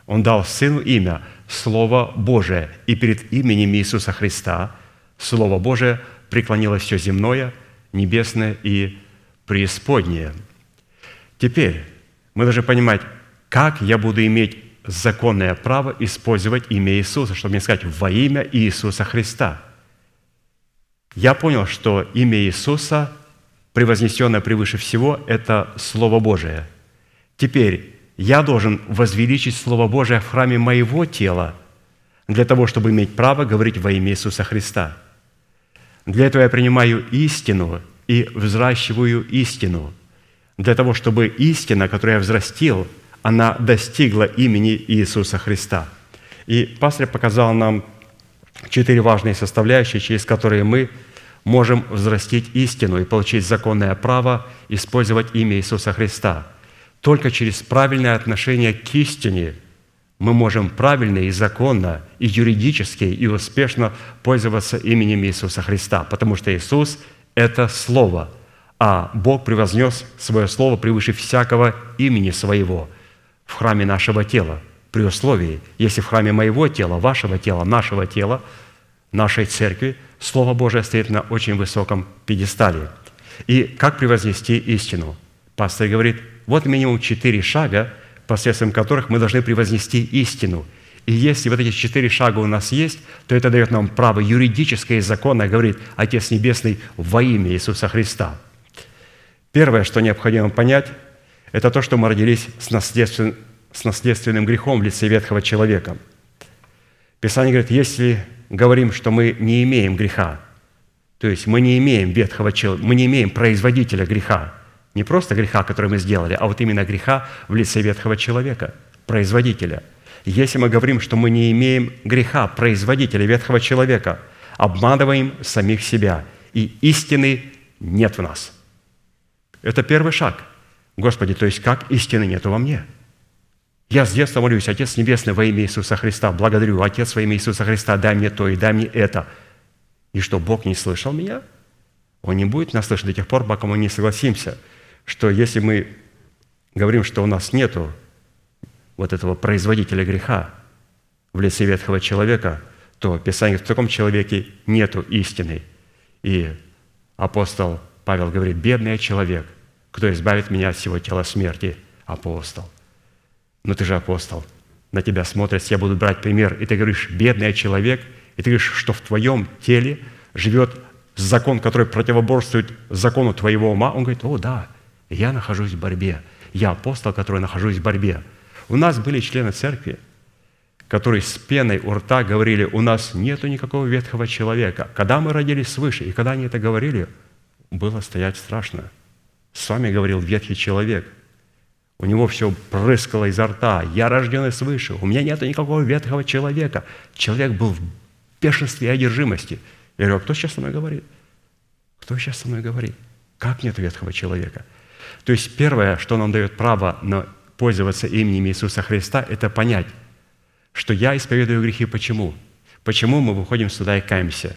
Он дал Сыну имя Слово Божие, и перед именем Иисуса Христа Слово Божие преклонилось все земное, небесное и преисподнее. Теперь мы должны понимать, как я буду иметь законное право использовать имя Иисуса, чтобы мне сказать «во имя Иисуса Христа». Я понял, что имя Иисуса, превознесенное превыше всего, это Слово Божие. Теперь я должен возвеличить Слово Божие в храме моего тела для того, чтобы иметь право говорить во имя Иисуса Христа. Для этого я принимаю истину и взращиваю истину, для того, чтобы истина, которую я взрастил – она достигла имени Иисуса Христа. И пастор показал нам четыре важные составляющие, через которые мы можем взрастить истину и получить законное право использовать имя Иисуса Христа. Только через правильное отношение к истине мы можем правильно и законно, и юридически, и успешно пользоваться именем Иисуса Христа, потому что Иисус – это Слово, а Бог превознес свое Слово превыше всякого имени Своего – в храме нашего тела, при условии, если в храме моего тела, вашего тела, нашего тела, нашей церкви, Слово Божие стоит на очень высоком пьедестале. И как превознести истину? Пастор говорит, вот минимум четыре шага, посредством которых мы должны превознести истину. И если вот эти четыре шага у нас есть, то это дает нам право юридическое и законное, говорит Отец Небесный, во имя Иисуса Христа. Первое, что необходимо понять – это то, что мы родились с, наследствен, с наследственным грехом в лице ветхого человека. Писание говорит, если говорим, что мы не имеем греха, то есть мы не имеем ветхого человека, мы не имеем производителя греха, не просто греха, который мы сделали, а вот именно греха в лице ветхого человека, производителя. Если мы говорим, что мы не имеем греха, производителя ветхого человека, обманываем самих себя, и истины нет в нас. Это первый шаг – Господи, то есть как истины нету во мне? Я с детства молюсь, Отец Небесный, во имя Иисуса Христа, благодарю, Отец во имя Иисуса Христа, дай мне то и дай мне это. И что, Бог не слышал меня? Он не будет нас слышать до тех пор, пока мы не согласимся, что если мы говорим, что у нас нету вот этого производителя греха в лице ветхого человека, то Писание в таком человеке нету истины. И апостол Павел говорит, бедный человек, кто избавит меня от всего тела смерти? Апостол. Но ты же апостол. На тебя смотрят, я буду брать пример. И ты говоришь, бедный человек, и ты говоришь, что в твоем теле живет закон, который противоборствует закону твоего ума. Он говорит, о, да, я нахожусь в борьбе. Я апостол, который нахожусь в борьбе. У нас были члены церкви, которые с пеной у рта говорили, у нас нету никакого ветхого человека. Когда мы родились свыше, и когда они это говорили, было стоять страшно – с вами говорил ветхий человек. У него все прыскало изо рта. Я рожденный свыше. У меня нет никакого ветхого человека. Человек был в бешенстве и одержимости. Я говорю, а кто сейчас со мной говорит? кто сейчас со мной говорит? Как нет ветхого человека? То есть первое, что нам дает право на пользоваться именем Иисуса Христа, это понять, что я исповедую грехи. Почему? Почему мы выходим сюда и каемся?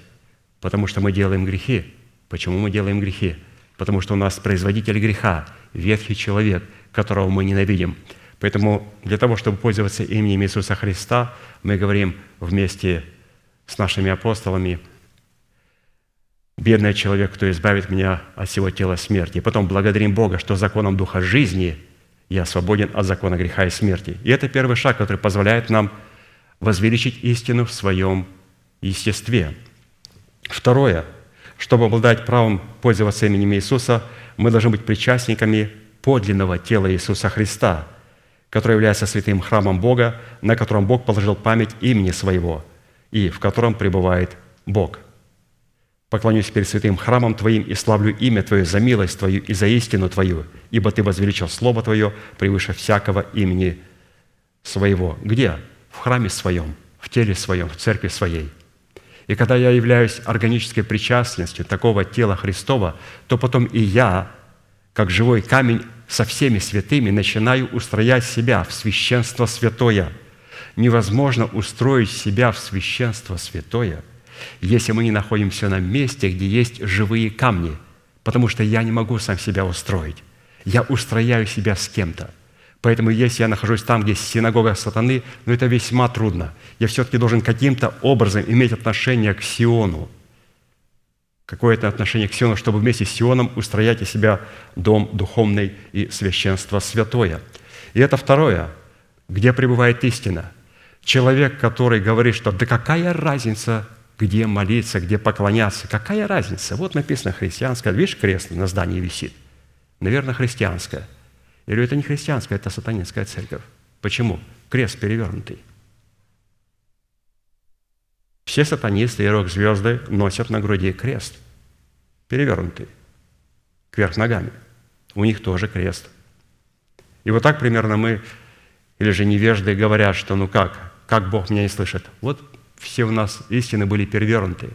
Потому что мы делаем грехи. Почему мы делаем грехи? Потому что у нас производитель греха, ветхий человек, которого мы ненавидим. Поэтому для того, чтобы пользоваться именем Иисуса Христа, мы говорим вместе с нашими апостолами, «Бедный человек, кто избавит меня от всего тела смерти». И потом благодарим Бога, что законом Духа жизни я свободен от закона греха и смерти. И это первый шаг, который позволяет нам возвеличить истину в своем естестве. Второе. Чтобы обладать правом пользоваться именем Иисуса, мы должны быть причастниками подлинного тела Иисуса Христа, которое является святым храмом Бога, на котором Бог положил память имени Своего и в котором пребывает Бог. Поклонюсь перед святым храмом Твоим и славлю имя Твое за милость Твою и за истину Твою, ибо Ты возвеличил Слово Твое превыше всякого имени Своего. Где? В храме Своем, в теле Своем, в церкви Своей. И когда я являюсь органической причастностью такого тела Христова, то потом и я, как живой камень со всеми святыми, начинаю устроять себя в священство святое. Невозможно устроить себя в священство святое, если мы не находимся на месте, где есть живые камни, потому что я не могу сам себя устроить. Я устрояю себя с кем-то. Поэтому если я нахожусь там, где синагога сатаны, ну это весьма трудно. Я все-таки должен каким-то образом иметь отношение к Сиону – какое-то отношение к Сиону, чтобы вместе с Сионом устроять из себя дом духовный и священство святое. И это второе, где пребывает истина. Человек, который говорит, что да какая разница, где молиться, где поклоняться, какая разница? Вот написано христианское, видишь, крест на здании висит. Наверное, христианское. Или это не христианское, это сатанинская церковь. Почему? Крест перевернутый. Все сатанисты и рок-звезды носят на груди крест, перевернутый, кверх ногами. У них тоже крест. И вот так примерно мы, или же невежды, говорят, что ну как, как Бог меня не слышит. Вот все у нас истины были перевернуты.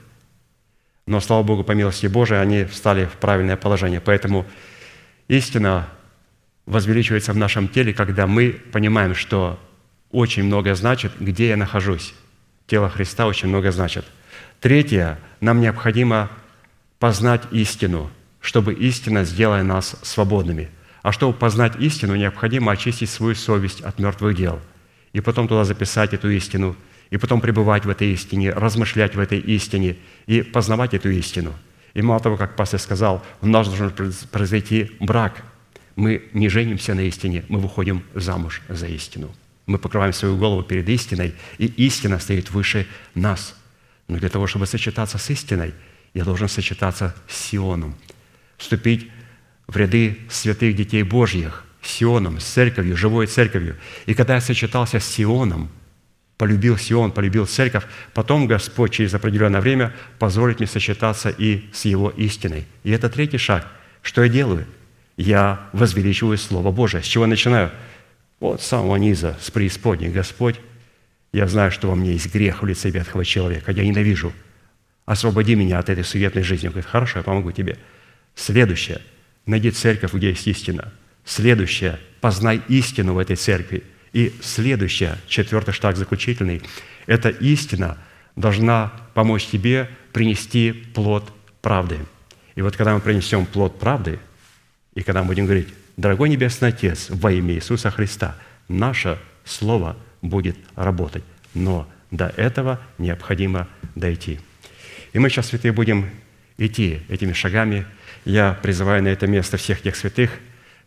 Но, слава Богу, по милости Божией, они встали в правильное положение. Поэтому истина возвеличивается в нашем теле, когда мы понимаем, что очень многое значит, где я нахожусь тело Христа очень много значит. Третье, нам необходимо познать истину, чтобы истина сделала нас свободными. А чтобы познать истину, необходимо очистить свою совесть от мертвых дел. И потом туда записать эту истину, и потом пребывать в этой истине, размышлять в этой истине и познавать эту истину. И мало того, как пастор сказал, у нас должен произойти брак. Мы не женимся на истине, мы выходим замуж за истину. Мы покрываем свою голову перед истиной, и истина стоит выше нас. Но для того, чтобы сочетаться с истиной, я должен сочетаться с Сионом, вступить в ряды святых детей Божьих, Сионом, с церковью, живой церковью. И когда я сочетался с Сионом, полюбил Сион, полюбил церковь, потом Господь через определенное время позволит мне сочетаться и с Его истиной. И это третий шаг. Что я делаю? Я возвеличиваю Слово Божие. С чего я начинаю? Вот с самого низа, с преисподней, Господь, я знаю, что во мне есть грех в лице ветхого человека, я ненавижу. Освободи меня от этой суетной жизни. Он говорит, хорошо, я помогу тебе. Следующее. Найди церковь, где есть истина. Следующее. Познай истину в этой церкви. И следующее, четвертый шаг заключительный, эта истина должна помочь тебе принести плод правды. И вот когда мы принесем плод правды, и когда мы будем говорить, Дорогой Небесный Отец, во имя Иисуса Христа, наше Слово будет работать. Но до этого необходимо дойти. И мы сейчас, святые, будем идти этими шагами. Я призываю на это место всех тех святых,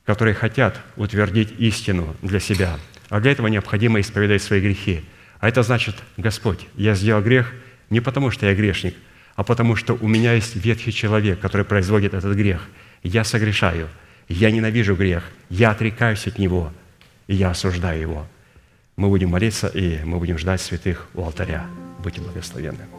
которые хотят утвердить истину для себя. А для этого необходимо исповедать свои грехи. А это значит, Господь, я сделал грех не потому, что я грешник, а потому что у меня есть ветхий человек, который производит этот грех. Я согрешаю – я ненавижу грех, я отрекаюсь от него, и я осуждаю его. Мы будем молиться, и мы будем ждать святых у алтаря. Будьте благословенны.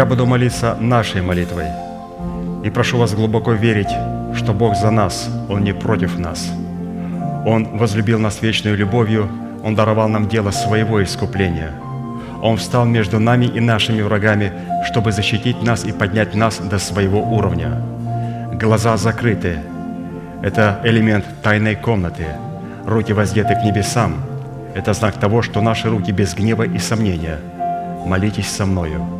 Я буду молиться нашей молитвой. И прошу вас глубоко верить, что Бог за нас, Он не против нас. Он возлюбил нас вечной любовью, Он даровал нам дело своего искупления. Он встал между нами и нашими врагами, чтобы защитить нас и поднять нас до своего уровня. Глаза закрыты – это элемент тайной комнаты. Руки воздеты к небесам – это знак того, что наши руки без гнева и сомнения. Молитесь со мною.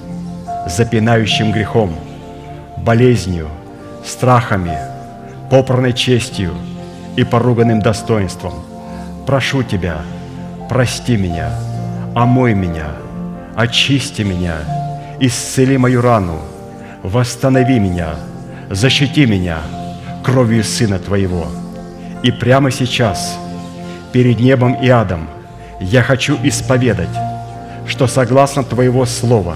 запинающим грехом, болезнью, страхами, попранной честью и поруганным достоинством. Прошу Тебя, прости меня, омой меня, очисти меня, исцели мою рану, восстанови меня, защити меня кровью Сына Твоего. И прямо сейчас, перед небом и адом, я хочу исповедать, что согласно Твоего Слова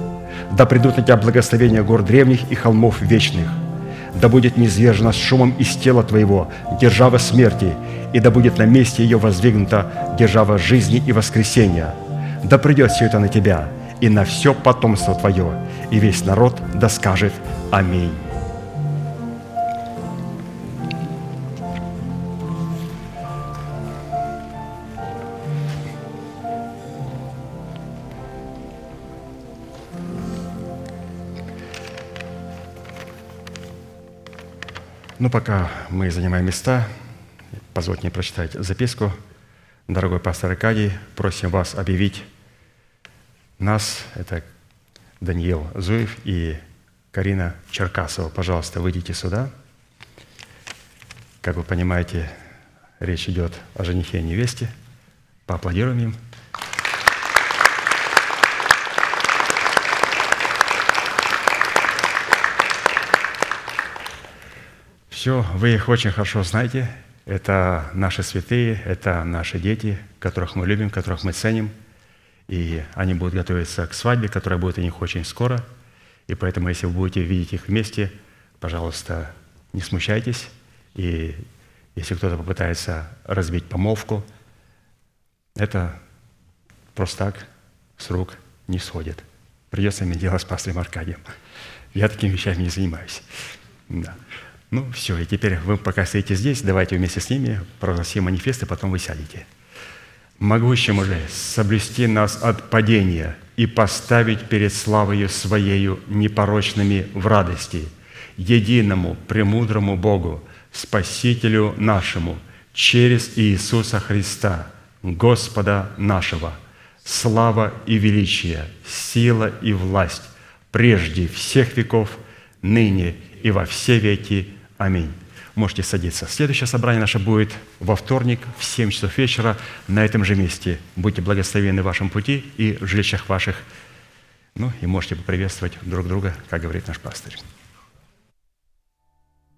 Да придут на тебя благословения гор древних и холмов вечных. Да будет низвержена с шумом из тела твоего держава смерти, и да будет на месте ее воздвигнута держава жизни и воскресения. Да придет все это на тебя и на все потомство твое, и весь народ да скажет Аминь. Ну, пока мы занимаем места, позвольте мне прочитать записку. Дорогой пастор Аркадий, просим вас объявить нас, это Даниил Зуев и Карина Черкасова. Пожалуйста, выйдите сюда. Как вы понимаете, речь идет о женихе и невесте. Поаплодируем им. Все, вы их очень хорошо знаете. Это наши святые, это наши дети, которых мы любим, которых мы ценим. И они будут готовиться к свадьбе, которая будет у них очень скоро. И поэтому, если вы будете видеть их вместе, пожалуйста, не смущайтесь. И если кто-то попытается разбить помолвку, это просто так с рук не сходит. Придется иметь дело с пастором Аркадием. Я такими вещами не занимаюсь. Да. Ну, все, и теперь вы пока стоите здесь, давайте вместе с ними прогласим манифест, и потом вы сядете. Могущему же соблюсти нас от падения и поставить перед славою Своею непорочными в радости, единому, премудрому Богу, Спасителю нашему, через Иисуса Христа, Господа нашего, слава и величие, сила и власть, прежде всех веков, ныне и во все веки. Аминь. Можете садиться. Следующее собрание наше будет во вторник в 7 часов вечера на этом же месте. Будьте благословены в вашем пути и в жилищах ваших. Ну и можете поприветствовать друг друга, как говорит наш пастырь.